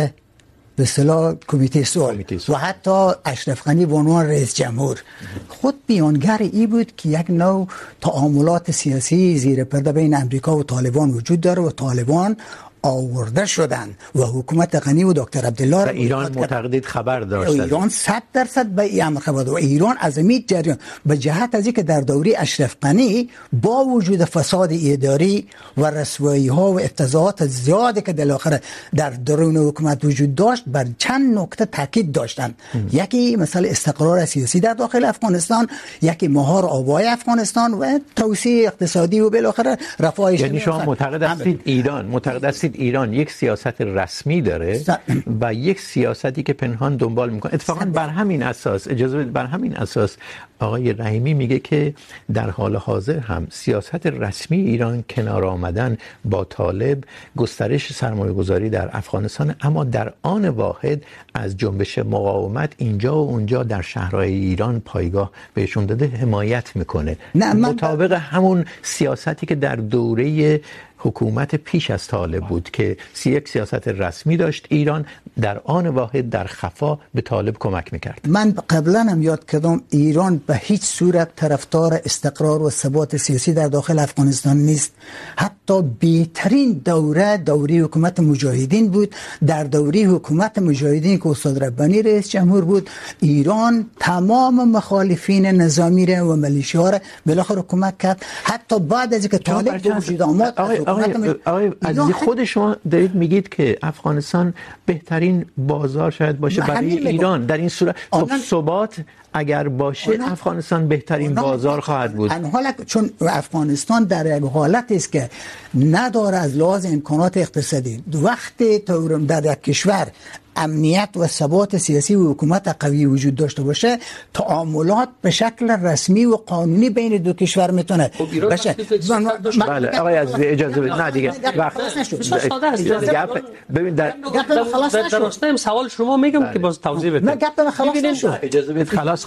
به اصطلاح کمیته صلح. و حتی اشرف غنی به عنوان رئیس جمهور. خود بیانگر ای بود که یک نوع تعاملات سیاسی زیر پرده بین امریکا و طالبان وجود داره و طالبان آورده شدن و حکومت غنی و دکتر عبدالله و ایران معتقدید خبر داشت ایران 100 درصد به این خبر و ایران از امید جریان. به جهت از اینکه در دوره اشرف غنی با وجود فساد اداری و رسوایی ها و افتضاحات زیادی که در اخر در درون حکومت وجود داشت بر چند نکته تاکید داشتن یکی مثلا استقرار سیاسی در داخل افغانستان یکی مهار آبای افغانستان و توسعه اقتصادی و بالاخره رفاه یعنی شما معتقد هستید ایران معتقد هستید ببینید ایران یک سیاست رسمی داره و یک سیاستی که پنهان دنبال میکنه. اتفاقا بر همین اساس اجازه بدید بر همین اساس آقای رحیمی میگه که در حال حاضر هم سیاست رسمی ایران کنار آمدن با طالب گسترش سرمایه گذاری در افغانستان اما در آن واحد از جنبش مقاومت اینجا و اونجا در شهرهای ایران پایگاه بهشون داده حمایت میکنه. مطابق همون سیاستی که در دوره حکومت پیش از طالب بود که یک سیاست رسمی داشت. ایران در آن واحد در خفا به طالب کمک میکرد. من قبلا هم یاد کردم ایران به هیچ صورت طرفدار استقرار و ثبات سیاسی در داخل افغانستان نیست. حتی بهترین دوره دوره حکومت مجاهدین بود. در دوره حکومت مجاهدین که استاد ربانی رئیس جمهور بود ایران تمام مخالفین نظامی را و ملیشیا را بالاخره کمک کرد. حتی بعد از اینکه طالب به وجود آمد آقای آقای عزیزی خود شما دارید میگید که افغانستان بهترین بازار شاید باشه برای ایران. در این صورت خب ثبات اگر باشه افغانستان بهترین بازار خواهد بود. حالا چون افغانستان در یک حالت است که نداره از لحاظ امکانات اقتصادی وقتی در یک کشور امنیت و ثبات سیاسی و حکومت قوی وجود داشته باشه تعاملات به شکل رسمی و قانونی بین دو کشور میتونه باشه. بله آقای عزیز اجازه بدید. نه دیگه. وقت ببین در در راستای سوال شما میگم که باز توضیح بده نه گپ خلاص نشد اجازه بدید. خلاص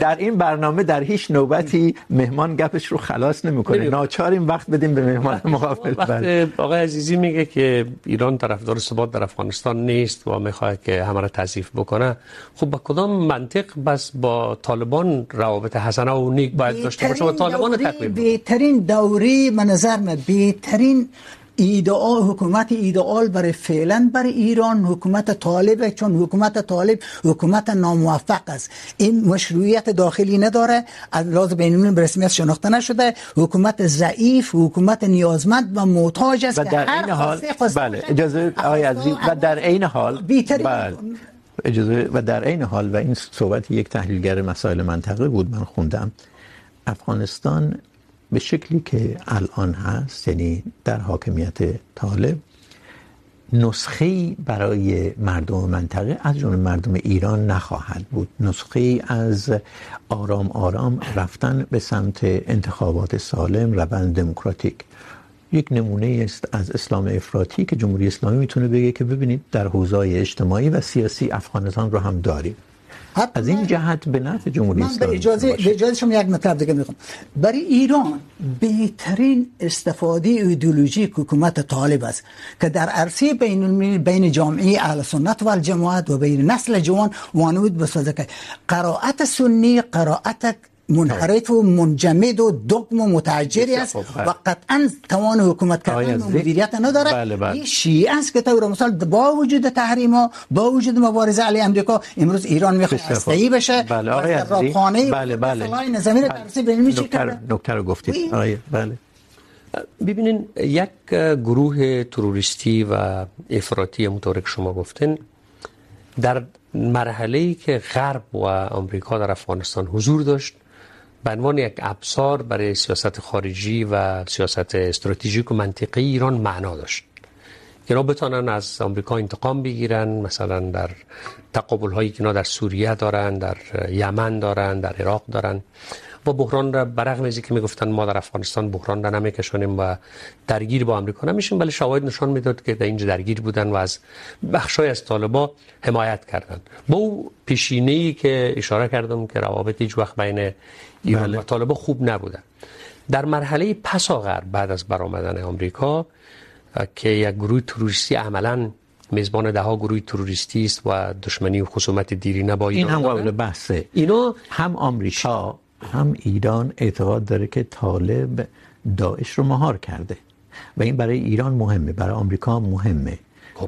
در این برنامه در هیچ نوبتی مهمان گپش رو خلاص نمیکنه. ناچاریم وقت بدیم به مهمان مقابل. وقت آقای عزیزی میگه که ایران طرفدار ثبات در افغانستان نیست و میخواد که همه را تضعیف بکنه. خب با کدام منطق بس با طالبان روابط حسنه و نیک باید داشته باشه و طالبان تقویم بهترین دوری نظر من بهترین ایدئال حکومت ایدئال برای فعلا برای ایران حکومت طالب چون حکومت طالب حکومت ناموفق است. این مشروعیت داخلی نداره. از لحاظ بین‌المللی به رسمیت شناخته نشده. حکومت ضعیف حکومت نیازمند و محتاج است که هر حال بله اجازه آقای عزیز و در عین حال بله اجازه و در عین حال و این صحبت یک تحلیلگر مسائل منطقه بود من خوندم. افغانستان به شکلی که الان هست یعنی در حاکمیت طالب نسخه برای مردم منطقه از جمله مردم ایران نخواهد بود. نسخه از آرام آرام رفتن به سمت انتخابات سالم، روند دموکراتیک. یک نمونه است از اسلام افراطی که جمهوری اسلامی میتونه بگه که ببینید در حوزه اجتماعی و سیاسی افغانستان رو هم داریم. از این جهت به نفع جمهوری اسلامی من اجازه به اجازه شما یک مطلب دیگه میخوام. برای ایران بهترین استفاده ایدئولوژیک حکومت طالب است که در عرصه بین المللی بین جامعه اهل سنت و الجماعت و بین نسل جوان وانود بسازه که قرائت سنی قرائت منحرف و منجمد و دگم و متعجری است و قطعا توان حکومت کردن و مدیریت نداره بله بله. این شیعه است که طور مثال با وجود تحریم ها با وجود مبارزه علی امریکا امروز ایران میخواد هسته‌ای بشه بله آقای عزیزی؟ بله بله. نظامی رو بینیم چی کرده نکته رو گفتید. آقای بله. ببینین یک گروه تروریستی و افراطی مطور که شما گفتین در مرحله‌ای که غرب و آمریکا در افغانستان حضور داشت به عنوان یک ابزار برای سیاست خارجی و سیاست استراتژیک و منطقی ایران معنا داشت. اینا بتانن از آمریکا انتقام بگیرن، مثلا در تقابل هایی که اینا در سوریه دارن، در یمن دارن، در عراق دارن. و بحران را برغم از اینکه میگفتن ما در افغانستان بحران را نمیکشونیم و درگیر با آمریکا نمیشیم ولی شواهد نشان میداد که در اینجا درگیر بودن و از بخشای از طالبا حمایت کردن. با او پیشینه ای که اشاره کردم که روابط هیچ وقت بین ایران بله. و طالبا خوب نبودن در مرحله پسا غرب بعد از برآمدن آمریکا که یک گروه تروریستی عملا میزبان ده ها گروه تروریستی است و دشمنی و خصومت دیرینه با ایران این هم قابل بحثه. اینا هم آمریکا هم ایران اعتقاد داره که طالب داعش رو مهار کرده. و این برای ایران مهمه برای آمریکا مهمه.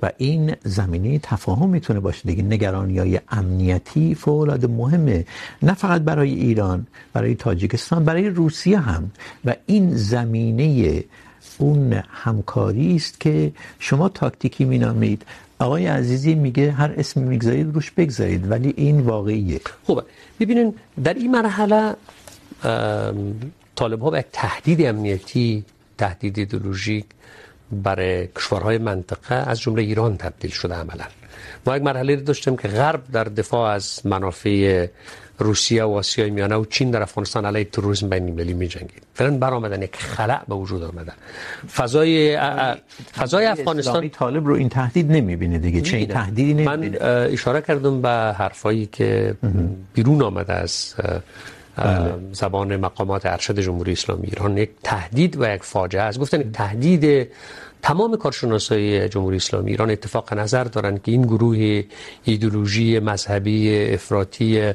و این زمینه تفاهم میتونه باشه دیگه. نگرانی های امنیتی فولاد مهمه. نه فقط برای ایران برای تاجیکستان برای روسیه هم. و این زمینه اون همکاری است که شما تاکتیکی مینامید آقای عزیزی میگه هر اسم میگذارید، روش بگذارید، ولی این واقعیه. خوبه ببینین در این مرحله طالب ها به یک تهدید امنیتی، تهدید ایدئولوژیک برای کشورهای منطقه از جمله ایران تبدیل شده عملا. ما یک مرحله داشتیم که غرب در دفاع از منافع روسیه و آسیای میانه و چین در افغانستان علیه تروریسم بین المللی میجنگید. فعلا برآمدن یک خلأ به وجود آمده. فضای فضای افغانستان طالب رو این تهدید نمیبینه دیگه. چه این تهدیدی نمیبینه. من اشاره کردم به حرفایی که بیرون آمده از زبان مقامات ارشد جمهوری اسلامی ایران. یک تهدید و یک فاجعه است. گفتن یک تهدید تمام کارشناسای جمهوری اسلامی ایران اتفاق نظر دارن که این گروه ایدولوژی مذهبی، افراطی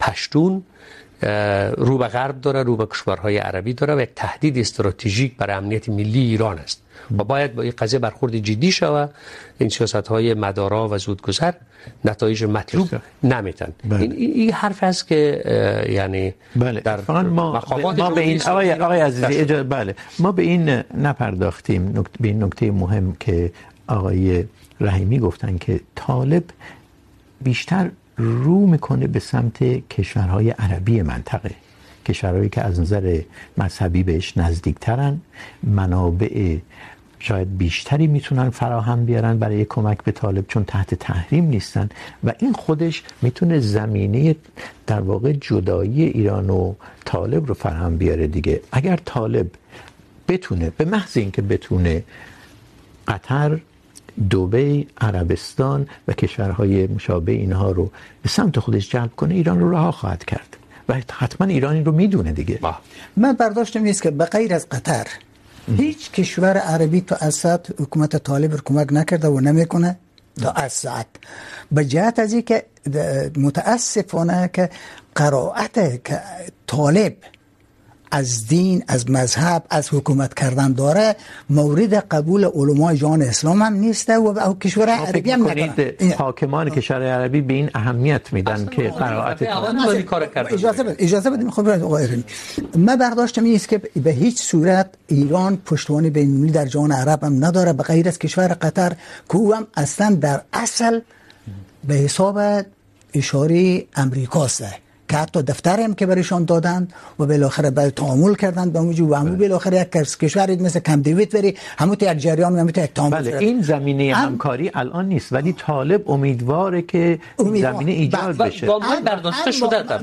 پشتون رو به غرب داره، رو به کشورهای عربی داره و یک تهدید استراتژیک برای امنیت ملی ایران است. و باید با این قضیه برخورد جدی شود. این سیاست های مدارا و زودگذر نتایج مطلوب نمیتن بله. این, این حرف است که یعنی بله. در ما ما به این آقای آقای عزیزی اجازه بله. ما به این نپرداختیم. نکته به این نکته مهم که آقای رحیمی گفتن که طالب بیشتر رو میکنه به سمت کشورهای عربی منطقه. کشورهایی که از نظر مذهبی بهش نزدیکترن منابع شاید بیشتری میتونن فراهم بیارن برای کمک به طالب، چون تحت تحریم نیستن. و این خودش میتونه زمینه در واقع جدایی ایران و طالب رو فراهم بیاره دیگه. اگر طالب بتونه، به محض اینکه بتونه قطر دبی عربستان و کشورهای مشابه اینها رو به سمت خودش جلب کنه، ایران رو رها خواهد کرد. و حتما ایران این رو میدونه دیگه. با. من برداشتم نیست که به غیر از قطر هیچ کشور عربی تو اسد حکومت طالب رو کمک نکرده و نمیکنه تا اسد به جهت از اینکه متاسفانه که قرائت که طالب از دین از مذهب از حکومت کردن داره مورد قبول علماء جهان اسلام هم نیست و او کشور عربی هم نکنه حاکمان کشور عربی به این اهمیت میدن که قرائت اجازه ایرانی من برداشتم این است که به هیچ صورت ایران پشتوانه بین المللی در جهان عرب هم نداره به غیر از کشور قطر که او هم اصلا در اصل به حساب اشاره امریکاست. که حتی دفتر هم که برایشان دادن و بالاخره به تعامل کردن با موجب و همو بالاخره یک کشور مثل کم دیوید بری همو تو یک جریان همو تو یک تعامل بله این زمینه هم... همکاری الان نیست ولی طالب امیدواره که امیدوار. زمینه ایجاد بشه. با برداشته شده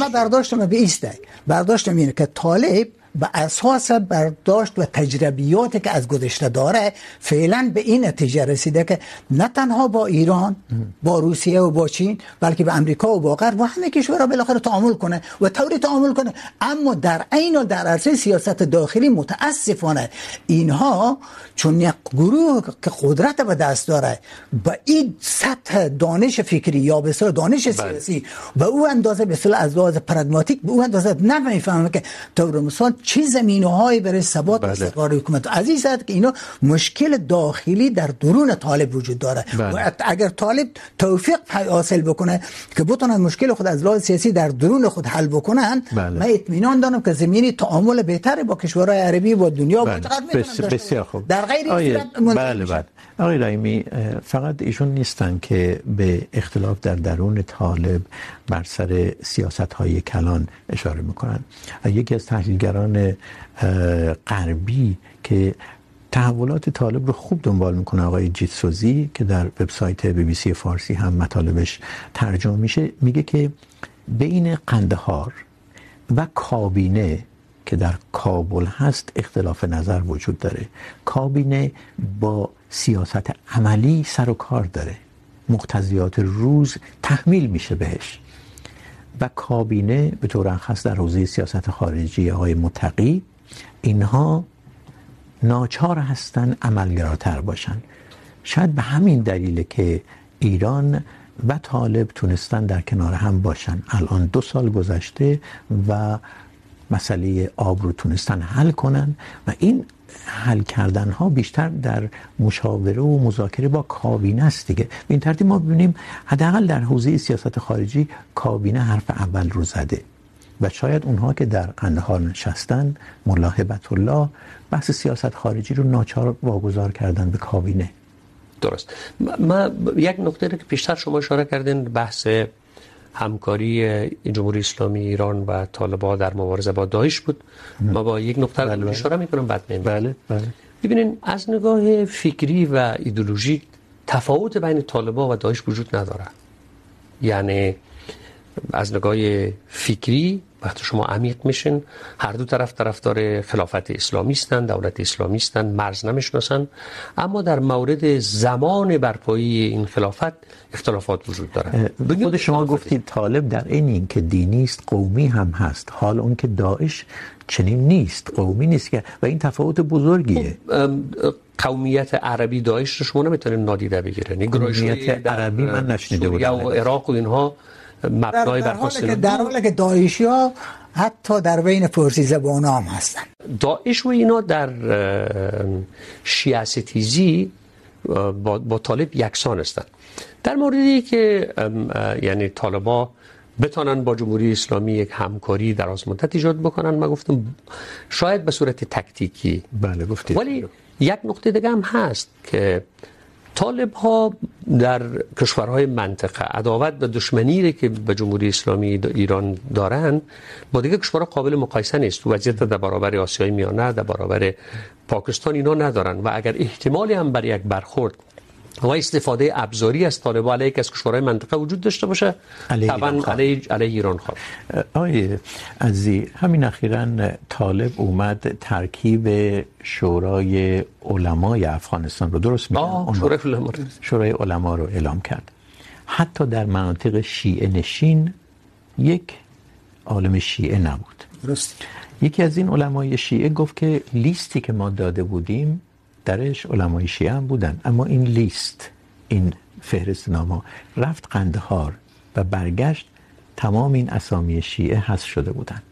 من برداشتم به ایسته برداشتم اینه که طالب به اساس برداشت و تجربیاتی که از گذشته داره فعلا به این نتیجه رسیده که نه تنها با ایران با روسیه و با چین بلکه به امریکا و با غرب و همه کشورها بالاخره تعامل کنه و طوری تعامل کنه. اما در عین و در عرصه سیاست داخلی متاسفانه اینها چون یک گروه که قدرت به دست داره به این سطح دانش فکری یا به اصطلاح دانش سیاسی به او اندازه به از لحاظ پرگماتیک به او اندازه نمیفهمه که طور مثال چه زمینه های برای ثبات استقرار حکومت. از این که اینا مشکل داخلی در درون طالب وجود داره. بله. و اگر طالب توفیق حاصل بکنه که بتونن مشکل خود از لحاظ سیاسی در درون خود حل بکنن بله. من اطمینان دارم که زمینی تعامل بهتری با کشورهای عربی و دنیا بله. بسیار خوب. در غیر بله بله. آقای رایمی فقط ایشون نیستن که به اختلاف در درون طالب بر سر سیاست های کلان اشاره میکنن. یکی از تحلیلگران غربی که تحولات طالب رو خوب دنبال میکنه، آقای جیتسوزی، که در وبسایت بی بی سی فارسی هم مطالبش ترجمه میشه، میگه که بین قندهار و کابینه که در کابل هست اختلاف نظر وجود داره. کابینه با سیاست عملی سر و کار داره. مقتضیات روز تحمیل میشه بهش. و کابینه به طور خاص در حوزه سیاست خارجی آقای متقی، اینها ناچار هستن عملگراتر باشن. شاید به همین دلیله که ایران و طالب تونستن در کنار هم باشن. الان دو سال گذشته و مسئله آب رو تونستن حل کنن و این حل کردن ها بیشتر در مشاوره و مذاکره با کابینه است دیگه. به این ترتیب ما ببینیم حداقل در حوزه سیاست خارجی کابینه حرف اول رو زده و شاید اونها که در قندهار نشستن ملاحبت الله بحث سیاست خارجی رو ناچار واگذار کردن به کابینه. درست. ما یک نکته رو که پیشتر شما اشاره کردین، بحث همکاری جمهوری اسلامی ایران و طالبان در مبارزه با داعش بود. ما با یک نقطه بله. اشاره میکنم بعد بله بله. ببینین از نگاه فکری و ایدئولوژیک تفاوت بین طالبان و داعش وجود نداره. یعنی از نگاه فکری وقتی شما عمیق میشین هر دو طرف طرفدار خلافت اسلامی هستند دولت اسلامی هستند مرز نمیشناسن. اما در مورد زمان برپایی این خلافت اختلافات وجود داره خود شما گفتید طالب در این این که دینی است قومی هم هست. حال اون که داعش چنین نیست قومی نیست که و این تفاوت بزرگیه. قومیت عربی داعش رو شما نمیتونید نادیده بگیرید. قومیت عربی من نشنیده بودم یا عراق و اینها مبنای بر حال در حالی که داعشی ها حتی در بین فارسی زبان هم هستن. داعش و اینا در شیعستیزی با, با طالب یکسان هستند در موردی که یعنی طالبا بتونن با جمهوری اسلامی یک همکاری در از مدت ایجاد بکنن ما گفتم شاید به صورت تکتیکی. بله گفتید. ولی یک نقطه دیگه هم هست که طالب ها در کشورهای منطقه، عداوت و دشمنی که به جمهوری اسلامی ایران دارن با دیگه کشورها قابل مقایسه نیست. وضعیت در برابر آسیای میانه، در برابر پاکستان اینا ندارن. و اگر احتمالی هم برای یک برخورد و استفاده ابزاری از طالب علیه از کشورهای منطقه وجود داشته باشه. طبعا علیه, علیه ایران خواه. آیه عزیزی همین اخیرا طالب اومد ترکیب شورای علمای افغانستان رو. درست میگم؟ شورای علما شورای علما رو اعلام کرد. حتی در مناطق شیعه نشین یک عالم شیعه نبود. درست. یکی از این علمای شیعه گفت که لیستی که ما داده بودیم درش علمای شیعه هم بودن. اما این لیست، این فهرست نامه رفت قندهار و برگشت تمام این اسامی شیعه حذف شده بودن.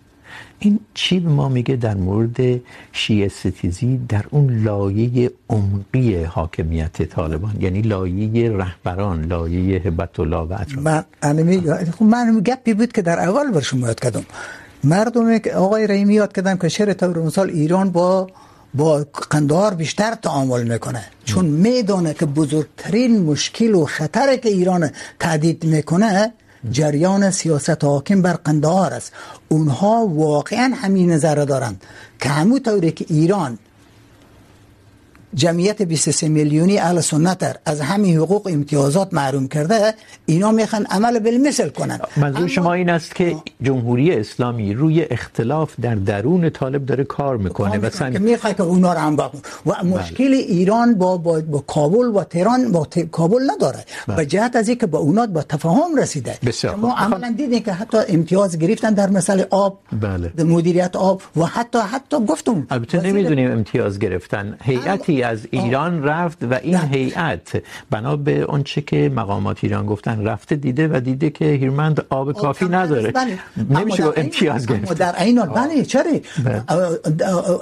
این چی به ما میگه در مورد شیعه ستیزی در اون لایه عمقی حاکمیت طالبان؟ یعنی لایه رهبران، لایه هبت الله و اطراف. من انا میگم خب من گپی بود که در اول بر شما یاد کردم مردم آقای رحیمی یاد کردن که شهر طور مثال ایران با با قندهار بیشتر تعامل میکنه. چون میدونه که بزرگترین مشکل و خطر که ایران تهدید میکنه، جریان سیاست حاکم بر قندهار است. اونها واقعا همین نظر دارند. که همون طوری که ایران جمعیت 23 میلیونی اهل سنت از همین حقوق امتیازات محروم کرده اینا میخوان عمل بالمثل کنن. منظور شما این است که جمهوری اسلامی روی اختلاف در درون طالب داره کار میکنه و سن... میخواد که اونا رو هم و مشکل ایران با, با, با کابل و تهران با ت... کابل نداره. به جهت از اینکه با اونا با تفاهم رسیده. ما عملا دیدیم که حتی امتیاز گرفتن در مسئله آب بله. مدیریت آب و حتی حتی گفتم. البته نمیدونیم امتیاز گرفتن. هیئتی از ایران رفت و این هیئت بنا به که مقامات ایران گفتن رفته دیده و دیده که هیرمند آب کافی نداره. نمیشه امتیاز گرفت در این حال بله چرا؟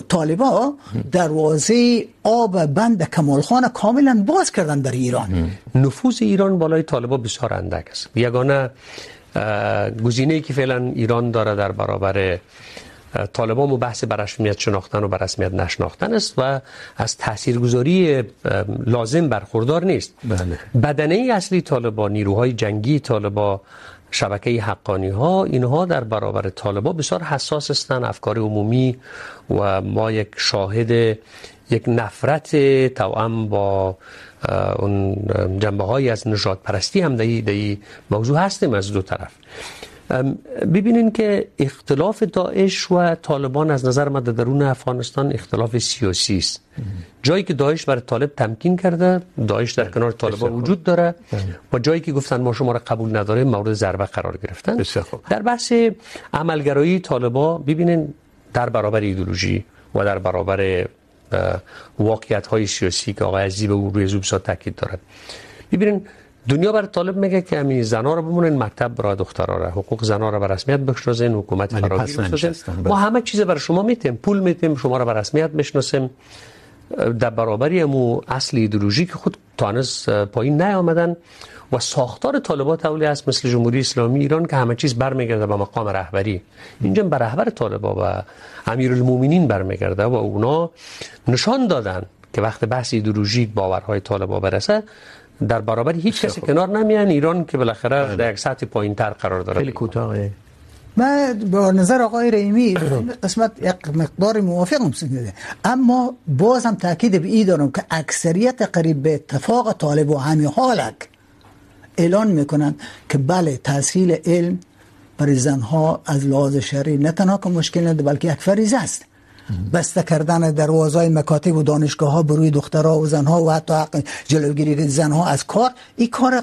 طالبا دروازه آب بند کمالخان کاملا باز کردن در ایران. نفوذ ایران بالای طالبا بسیار اندک است. یگانه گزینه‌ای که فعلا ایران داره در برابر طالبان و بحث بر رسمیت شناختن و بر رسمیت نشناختن است و از تاثیرگذاری لازم برخوردار نیست بله. بدنه اصلی طالبان نیروهای جنگی طالبان شبکه حقانی ها اینها در برابر طالبان بسیار حساس هستند افکار عمومی و ما یک شاهد یک نفرت توأم با اون جنبه های از نجات پرستی هم در این موضوع هستیم از دو طرف ببینین که اختلاف داعش و طالبان از نظر ما در درون افغانستان اختلاف سیاسی است. جایی که داعش برای طالب تمکین کرده داعش در کنار طالبان وجود داره و جایی که گفتن ما شما را قبول نداره مورد ضربه قرار گرفتن. در بحث عملگرایی طالبان ببینین در برابر ایدئولوژی و در برابر واقعیت های سیاسی که آقای عزیز به روی زوب سا تاکید دارد. ببینین دنیا بر طالب میگه که همین زنا رو بمونن مکتب برای دخترا رو. حقوق زنا رو بر رسمیت بشناسن حکومت فراگیر بسازن ما همه چیز بر شما میتیم پول میتیم شما رو بر رسمیت بشناسیم. در برابری امو اصل ایدئولوژیک خود تانس پایین نیامدن و ساختار طالبات اولی است مثل جمهوری اسلامی ایران که همه چیز برمیگرده به مقام رهبری. اینجا به رهبر طالبا و امیرالمومنین برمیگرده و اونا نشان دادن که وقت بحث ایدئولوژیک باورهای طالبا برسه در برابر هیچ کسی کنار نمیان. ایران که بالاخره در یک سطح پایینتر قرار داره. خیلی کوتاه من با نظر آقای رحیمی قسمت یک مقدار موافقم سنده اما باز هم تاکید به این دارم که اکثریت قریب به اتفاق طالب و همین حالک اعلان میکنن که بله تحصیل علم برای زنها از لحاظ شرعی نه تنها که مشکل نداره بلکه یک فریضه است. بسته کردن دروازهای مکاتب و دانشگاه ها بروی دخترها و زنها و حتی جلوگیری زنها از کار این کار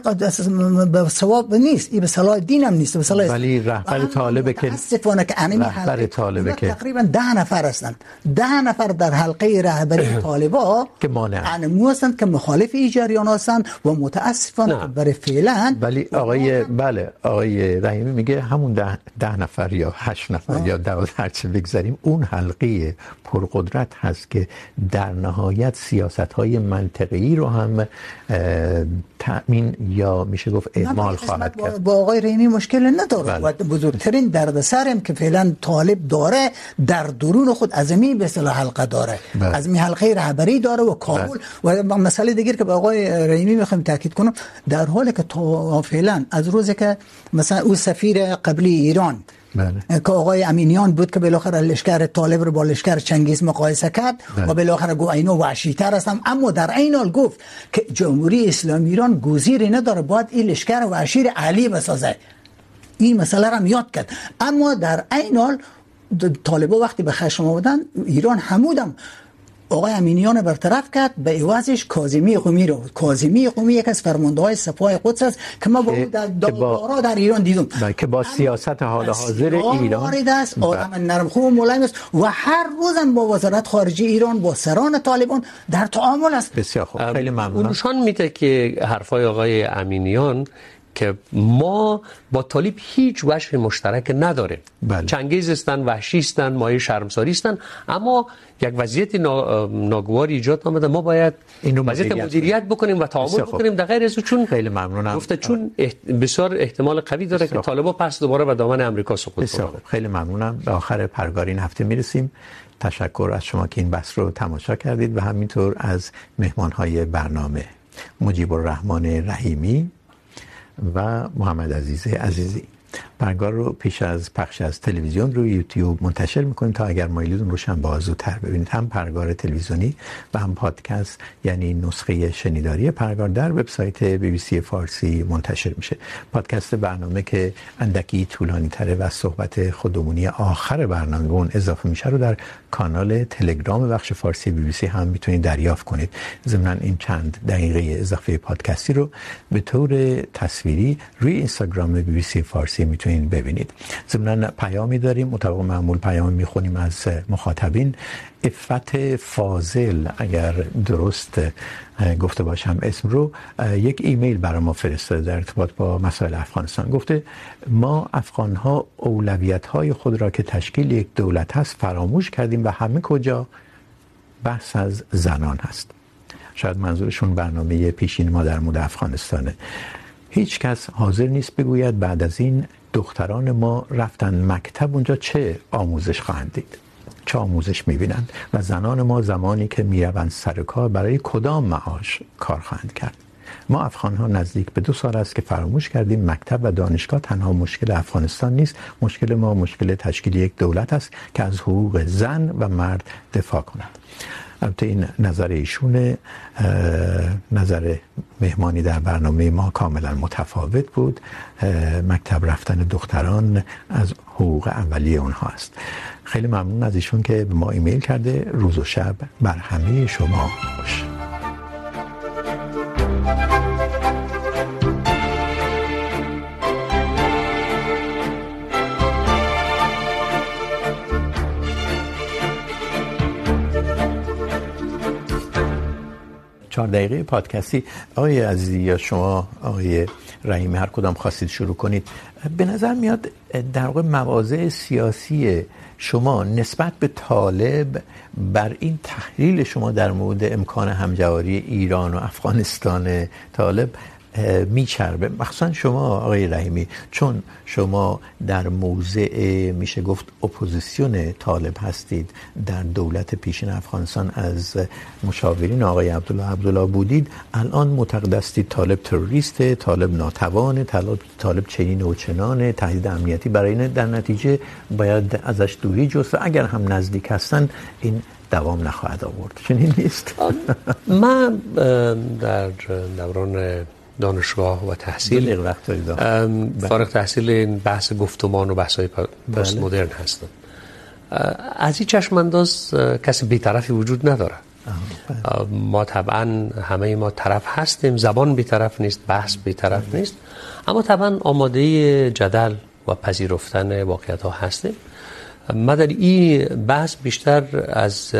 به ثواب نیست. این به صلاح دین هم نیست به صلاح ولی رهبر طالب که متاسفانه که انمی رهبر طالب که تقریباً ده نفر هستند. ده نفر در حلقه رهبری طالبا که مانع انمو هستند که مخالف این جریان هستند و متاسفانه برای فعلا ولی آقای بله آقای رحیمی میگه همون ده, ده نفر یا هشت نفر آه. یا دوازده هرچه بگذاریم اون حلقه پرقدرت هست که در نهایت سیاست های منطقی رو هم تأمین یا میشه گفت اعمال خواهد کرد با آقای رحیمی مشکل نداره و بزرگترین دردسر هم که فعلا طالب داره در درون خود از می به اصطلاح حلقه داره بله. از می حلقه رهبری داره و کابل بله. و مسئله دیگر که با آقای رحیمی میخوام تاکید کنم در حالی که تو فعلا از روزی که مثلا او سفیر قبلی ایران بله. که آقای امینیان بود که بالاخره لشکر طالب رو با لشکر چنگیز مقایسه کرد بله. و بالاخره گفت اینو وحشی‌تر هستم اما در این حال گفت که جمهوری اسلامی ایران گزیری نداره باید این لشکر وحشی علی بسازه این مسئله رو یاد کرد اما در این حال طالبا وقتی به خشم آمدن ایران همودم آقای امینیان برطرف کرد به عوضش کاظمی قمی رو. کاظمی قمی یک از فرمانده های سپاه قدس است که ما با او در دادارا در ایران دیدم. که با سیاست حال حاضر ایران وارد است آدم نرم خوب و ملایم است و هر روز با وزارت خارجه ایران با سران طالبان در تعامل است. بسیار خوب. خیلی ممنون. نشان میده که حرفای آقای امینیان که ما با طالب هیچ وجه مشترک نداریم. بله. چنگیز هستن وحشی هستن مایه شرمساری هستن اما یک وضعیت ناگوار ایجاد آمده ما باید اینو وضعیت مدیریت بکنیم و تعامل بکنیم. در غیر از چون خیلی ممنونم. گفته چون احت... بسیار احتمال قوی داره که طالبا پس دوباره به دامن امریکا سقوط کنند. خیلی ممنونم. به آخر پرگار این هفته میرسیم. تشکر از شما که این بحث رو تماشا کردید و همینطور از مهمانهای برنامه. مجیب الرحمن رحیمی و محمد عزیز عزیزی. پرگار رو پیش از پخش از تلویزیون رو یوتیوب منتشر میکنیم تا اگر مایلید اون رو هم بازوتر ببینید. هم پرگار تلویزیونی و هم پادکست یعنی نسخه شنیداری پرگار در وبسایت بی بی سی فارسی منتشر میشه. پادکست برنامه که اندکی طولانی تره و صحبت خودمونی آخر برنامه اون اضافه میشه رو در کانال تلگرام بخش فارسی بی بی سی هم میتونید دریافت کنید. ضمن این چند دقیقه اضافه پادکستی رو به طور تصویری روی اینستاگرام بی بی سی فارسی میتونید ببینید. ضمن پیامی داریم، مطابق معمول پیام میخونیم از مخاطبین. افت فاضل، اگر درست گفته باشم اسم رو یک ایمیل برای ما فرستاده در ارتباط با مسائل افغانستان. گفته، ما افغان ها اولویت های خود را که تشکیل یک دولت هست، فراموش کردیم و همه کجا بحث از زنان هست. شاید منظورشون برنامه پیشین ما در مورد افغانستانه. هیچ کس حاضر نیست بگوید بعد از این دختران ما رفتن مکتب اونجا چه آموزش خواهند دید؟ چه آموزش میبینند؟ و زنان ما زمانی که میروند سر کار برای کدام معاش کار خواهند کرد؟ ما افغان ها نزدیک به دو سال است که فراموش کردیم مکتب و دانشگاه تنها مشکل افغانستان نیست. مشکل ما مشکل تشکیل یک دولت است که از حقوق زن و مرد دفاع کند. البته این نظر ایشونه نظر مهمانی در برنامه ما کاملا متفاوت بود. مکتب رفتن دختران از حقوق اولیه اونها است. خیلی ممنون از ایشون که به ما ایمیل کرده. روز و شب بر همه شما خوش چهار دقیقه پادکستی. آقای عزیزی یا شما، آقای رحیمی هر کدام خواستید شروع کنید. به نظر میاد در واقع مواضع سیاسی شما نسبت به طالب بر این تحلیل شما در مورد امکان همجواری ایران و افغانستان طالب میچربه. مخصوصا شما آقای رحیمی، چون شما در موضع میشه گفت اپوزیسیون طالب هستید، در دولت پیشین افغانستان از مشاورین آقای عبدالله عبدالله بودید، الان معتقد هستید طالب تروریست، طالب ناتوان، طالب طالب چنین و چنان، تهدید امنیتی برای این در نتیجه باید ازش دوری جست اگر هم نزدیک هستن این دوام نخواهد آورد. چنین نیست؟ من در دوران دانشگاه و تحصیل. فارغ تحصیل این بحث گفتمان و بحث های پست مدرن هستم. از این چشم انداز کسی بیطرفی وجود نداره. ما طبعا همه ما طرف هستیم. زبان بیطرف نیست بحث بیطرف نیست. اما طبعا آماده جدل و پذیرفتن واقعیت ها هستیم. ما در این بحث بیشتر از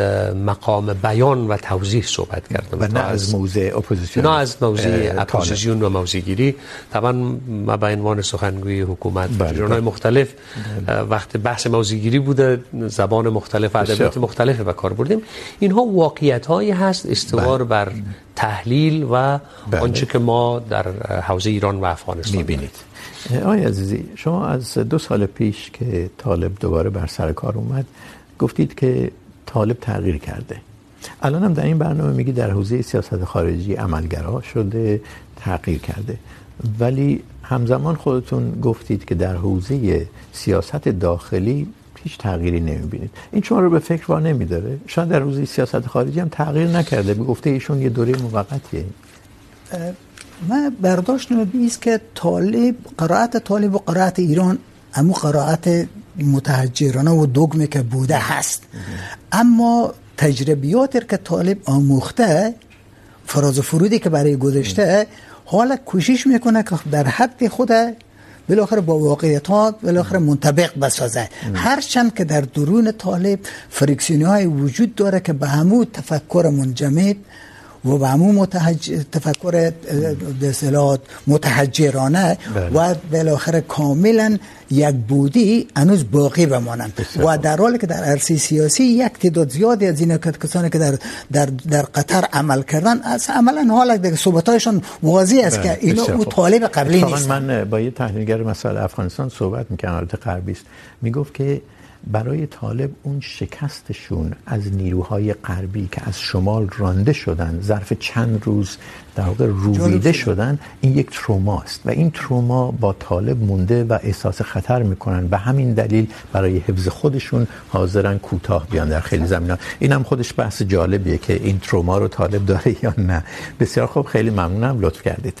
مقام بیان و توضیح صحبت کردم. و نه از موضع اپوزیسیون. نه از موضع اپوزیسیون و موضع گیری طبعا ما به عنوان سخنگوی حکومت جرنای مختلف وقت بحث موضع گیری بوده زبان مختلف ادبیات مختلف به کار بردیم. اینها واقعیت هایی هست استوار بر تحلیل و آنچه که ما در حوزه ایران و افغانستان میبینید. آقای عزیزی شما از دو سال پیش که طالب دوباره بر سر کار اومد گفتید که طالب تغییر کرده. الان هم در این برنامه میگی در حوزه سیاست خارجی عملگرا شده تغییر کرده. ولی همزمان خودتون گفتید که در حوزه سیاست داخلی هیچ تغییری نمیبینید. این شما رو به فکر وا نمیداره. شاید در حوزه سیاست خارجی هم تغییر نکرده. به گفته ایشون یه دوره موقتیه. ما برداشتم بیست که طالب، قرائت طالب و قرائت ایران امو قرائت متحجرانه و دوگمه که بوده هست. اما تجربیات که طالب آموخته، فراز و فرودی که برای گذاشته حالا کوشش میکنه که در حد خود بالاخره با واقعیت بالاخره منطبق بسازه هرچند که در درون طالب فریکسیونی های وجود داره که به همو تفکر منجمد و به همون متحج... تفکر به اصطلاح متحجرانه و بالاخره کاملا یک بودی هنوز باقی بمانند. و در حالی که در عرصه سیاسی یک تعداد زیادی از این کسانی که در در در قطر عمل کردن از عملا حالا دیگه صحبتایشان واضح است که اینا او طالب قبلی نیست. من با یه تحلیلگر مسائل افغانستان صحبت می‌کردم. البته غربی است. میگفت که برای طالب اون شکستشون از نیروهای غربی که از شمال رانده شدن ظرف چند روز در واقع رویده شدن این یک تروماست و این تروما با طالب مونده و احساس خطر میکنن. به همین دلیل برای حفظ خودشون حاضرن کوتاه بیان در خیلی زمینه این هم خودش بحث جالبیه که این تروما رو طالب داره یا نه. بسیار خوب خیلی ممنونم. لطف کردید.